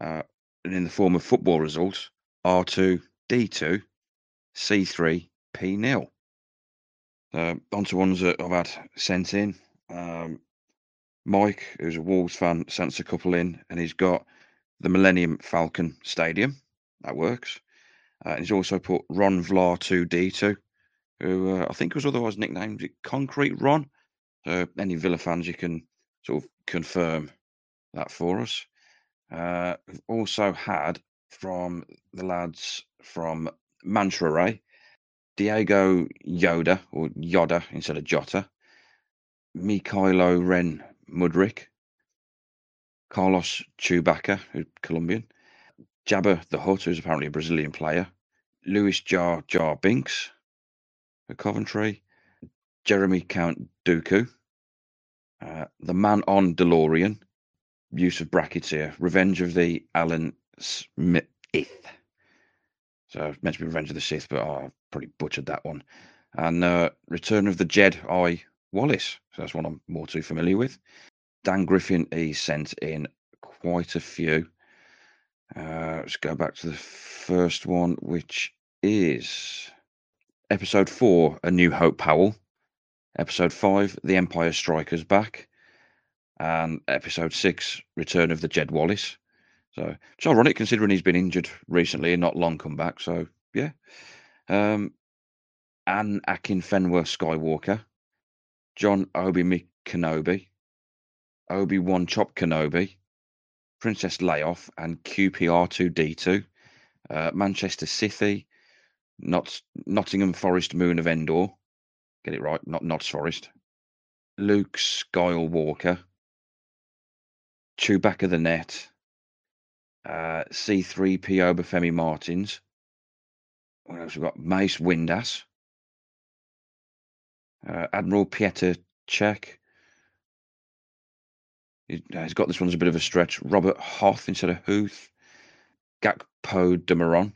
Uh, and in the form of football results, R2, D2, C3, P nil. Uh, on to ones that I've had sent in. Um, Mike, who's a Wolves fan, sent us a couple in, and he's got the Millennium Falcon Stadium. That works. Uh, and he's also put Ron Vlaar 2D2, who uh, I think was otherwise nicknamed Concrete Ron. So, any Villa fans, you can sort of confirm that for us. Uh, we've also had from the lads from Mantra Ray, Diego Yoda, or Yoda instead of Jota, Mikhailo Ren Mudryk, Carlos Chewbacca, who's Colombian, Jabba the Hutt, who's apparently a Brazilian player, Lewis Jar Jar Binks, for Coventry, Jeremy Count Dooku, uh, the man on DeLorean, use of brackets here, Revenge of the Alan Smith. So I meant to be Revenge of the Sith, but oh, I probably butchered that one. And uh, Return of the Jedi Wallace. So that's one I'm more too familiar with. Dan Griffin, he sent in quite a few. Uh, let's go back to the first one, which is episode four, A New Hope Powell. Episode five, The Empire Strikers Back. And episode six, Return of the Jed Wallace. So it's ironic considering he's been injured recently and not long come back. So yeah. Um, Anne Akin Fenwer Skywalker, John Obi Mick Kenobi, Obi Wan Chop Kenobi, Princess Layoff, and QPR2D2, uh, Manchester City, not Nottingham Forest Moon of Endor. Get it right, not Notts Forest. Luke Skywalker, Chewbacca the Net, uh, C3PO Bafemi Martins. What else we've got? Mace Windass, uh, Admiral Pieter Czech. Uh, he's got this one as a bit of a stretch. Robert Hoth instead of Huth. Gakpo Demaron.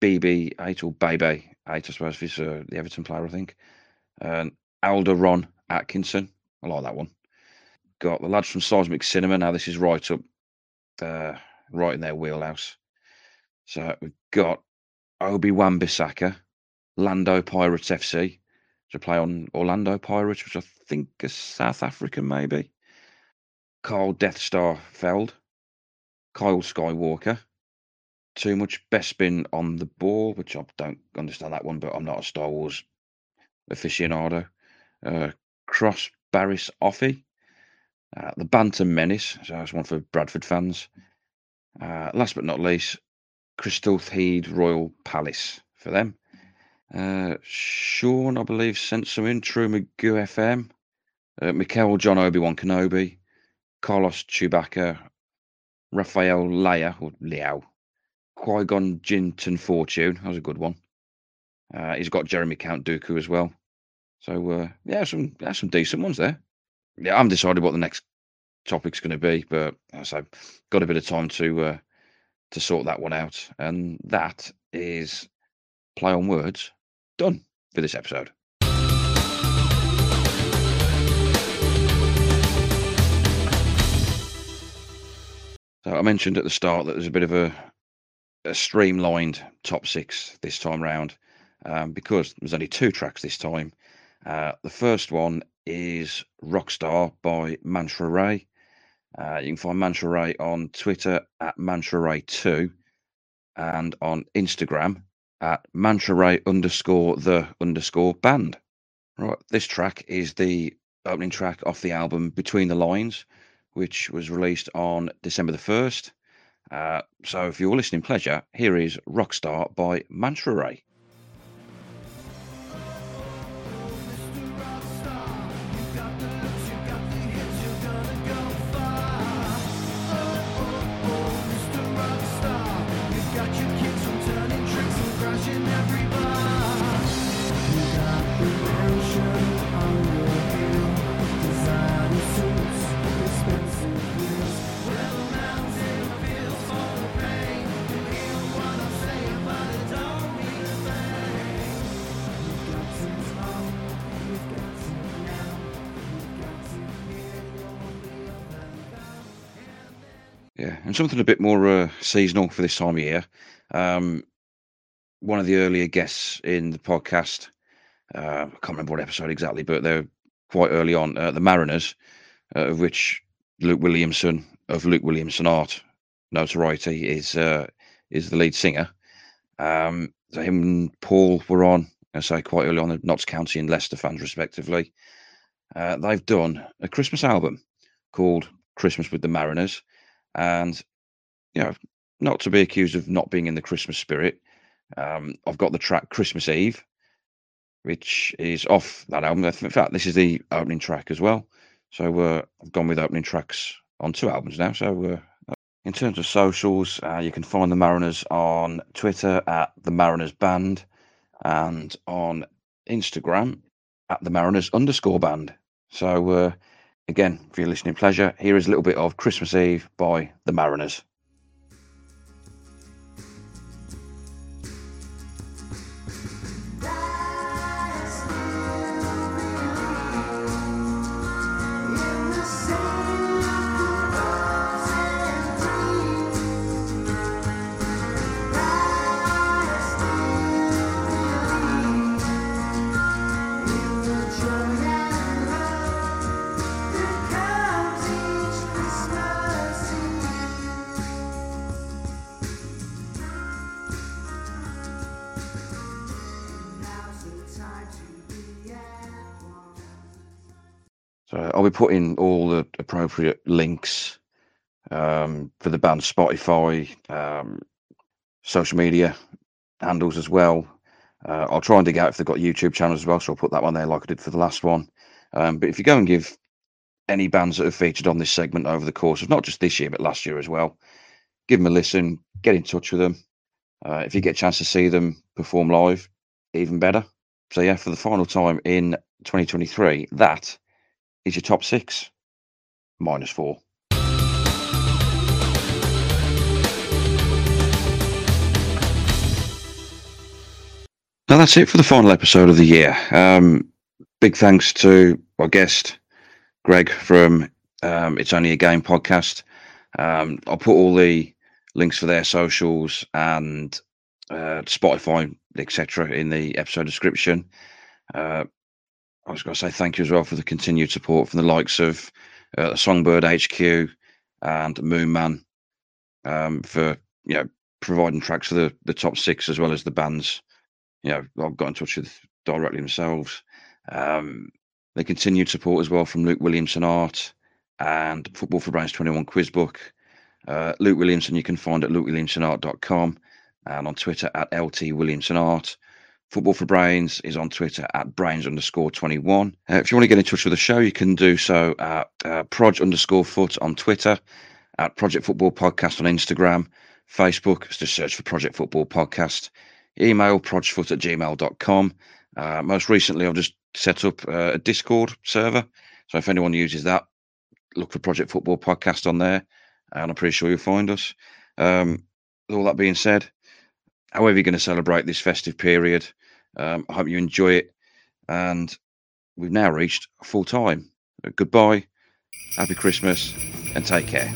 BB 8 or Bebe 8, I suppose, if he's uh, the Everton player, I think. And Alderon Atkinson. I like that one. Got the lads from Seismic Cinema. Now, this is right up, uh, right in their wheelhouse. So we've got Obi Wan Bissaka, Lando Pirates FC, to play on Orlando Pirates, which I think is South African, maybe. Carl Deathstar Feld, Kyle Skywalker. Too much Bespin on the ball, which I don't understand that one, but I'm not a Star Wars aficionado. Uh, Cross Barris Offie, uh, the Bantam Menace, so that's one for Bradford fans. Uh, last but not least, Crystal Heed Royal Palace for them. Uh, Sean, I believe, sent some in. True Magoo FM. Uh, Mikel John Obi Wan Kenobi. Carlos Chewbacca. Raphael Leia, or Leão. Qui Gon Jinton Fortune. That was a good one. Uh, he's got Jeremy Count Dooku as well. So, uh, yeah, some yeah, some decent ones there. Yeah, I haven't decided what the next topic's going to be, but so got a bit of time to uh, to sort that one out. And that is play on words done for this episode. So I mentioned at the start that there's a bit of a, a streamlined top six this time round um, because there's only two tracks this time. Uh, the first one is Rockstar by Mantra Ray. Uh, you can find Mantra Ray on Twitter at Mantra Ray 2 and on Instagram at Mantra Ray underscore the underscore band. Right, this track is the opening track off the album Between the Lines, which was released on December the 1st. Uh, so, for your listening pleasure, here is Rockstar by Mantra Ray. Something a bit more uh, seasonal for this time of year. Um, one of the earlier guests in the podcast, uh, I can't remember what episode exactly, but they're quite early on. Uh, the Mariners, uh, of which Luke Williamson of Luke Williamson Art notoriety is uh, is the lead singer. Um, so him and Paul were on, I say quite early on, the Notts County and Leicester fans respectively. Uh, they've done a Christmas album called Christmas with the Mariners and you know, not to be accused of not being in the Christmas spirit, um, I've got the track Christmas Eve, which is off that album. In fact, this is the opening track as well. So uh, I've gone with opening tracks on two albums now. So uh, in terms of socials, uh, you can find the Mariners on Twitter at the Mariners Band and on Instagram at the Mariners underscore band. So uh, Again, for your listening pleasure, here is a little bit of Christmas Eve by the Mariners. Be putting all the appropriate links um, for the band Spotify, um, social media handles as well. Uh, I'll try and dig out if they've got YouTube channels as well, so I'll put that one there like I did for the last one. Um, but if you go and give any bands that have featured on this segment over the course of not just this year but last year as well, give them a listen, get in touch with them. Uh, if you get a chance to see them perform live, even better. So yeah, for the final time in 2023, that is your top six minus four. Now that's it for the final episode of the year. Um, big thanks to our guest, Greg from um, It's Only a Game podcast. Um, I'll put all the links for their socials and uh, Spotify, etc., in the episode description. Uh, I was going to say thank you as well for the continued support from the likes of uh, Songbird HQ and Moonman um, for you know providing tracks for the, the top six as well as the bands. You know, I've got in touch with directly themselves. Um, the continued support as well from Luke Williamson Art and Football for Brains 21 Quiz Book. Uh, Luke Williamson, you can find at lukewilliamsonart.com and on Twitter at LT Williamson Art. Football for Brains is on Twitter at brains underscore 21. Uh, if you want to get in touch with the show, you can do so at uh, proj underscore foot on Twitter, at Project Football Podcast on Instagram, Facebook, just search for Project Football Podcast, email projfoot at gmail.com. Uh, most recently, I've just set up uh, a Discord server. So if anyone uses that, look for Project Football Podcast on there, and I'm pretty sure you'll find us. Um, all that being said, however you're going to celebrate this festive period, um, I hope you enjoy it. And we've now reached full time. Goodbye, happy Christmas, and take care.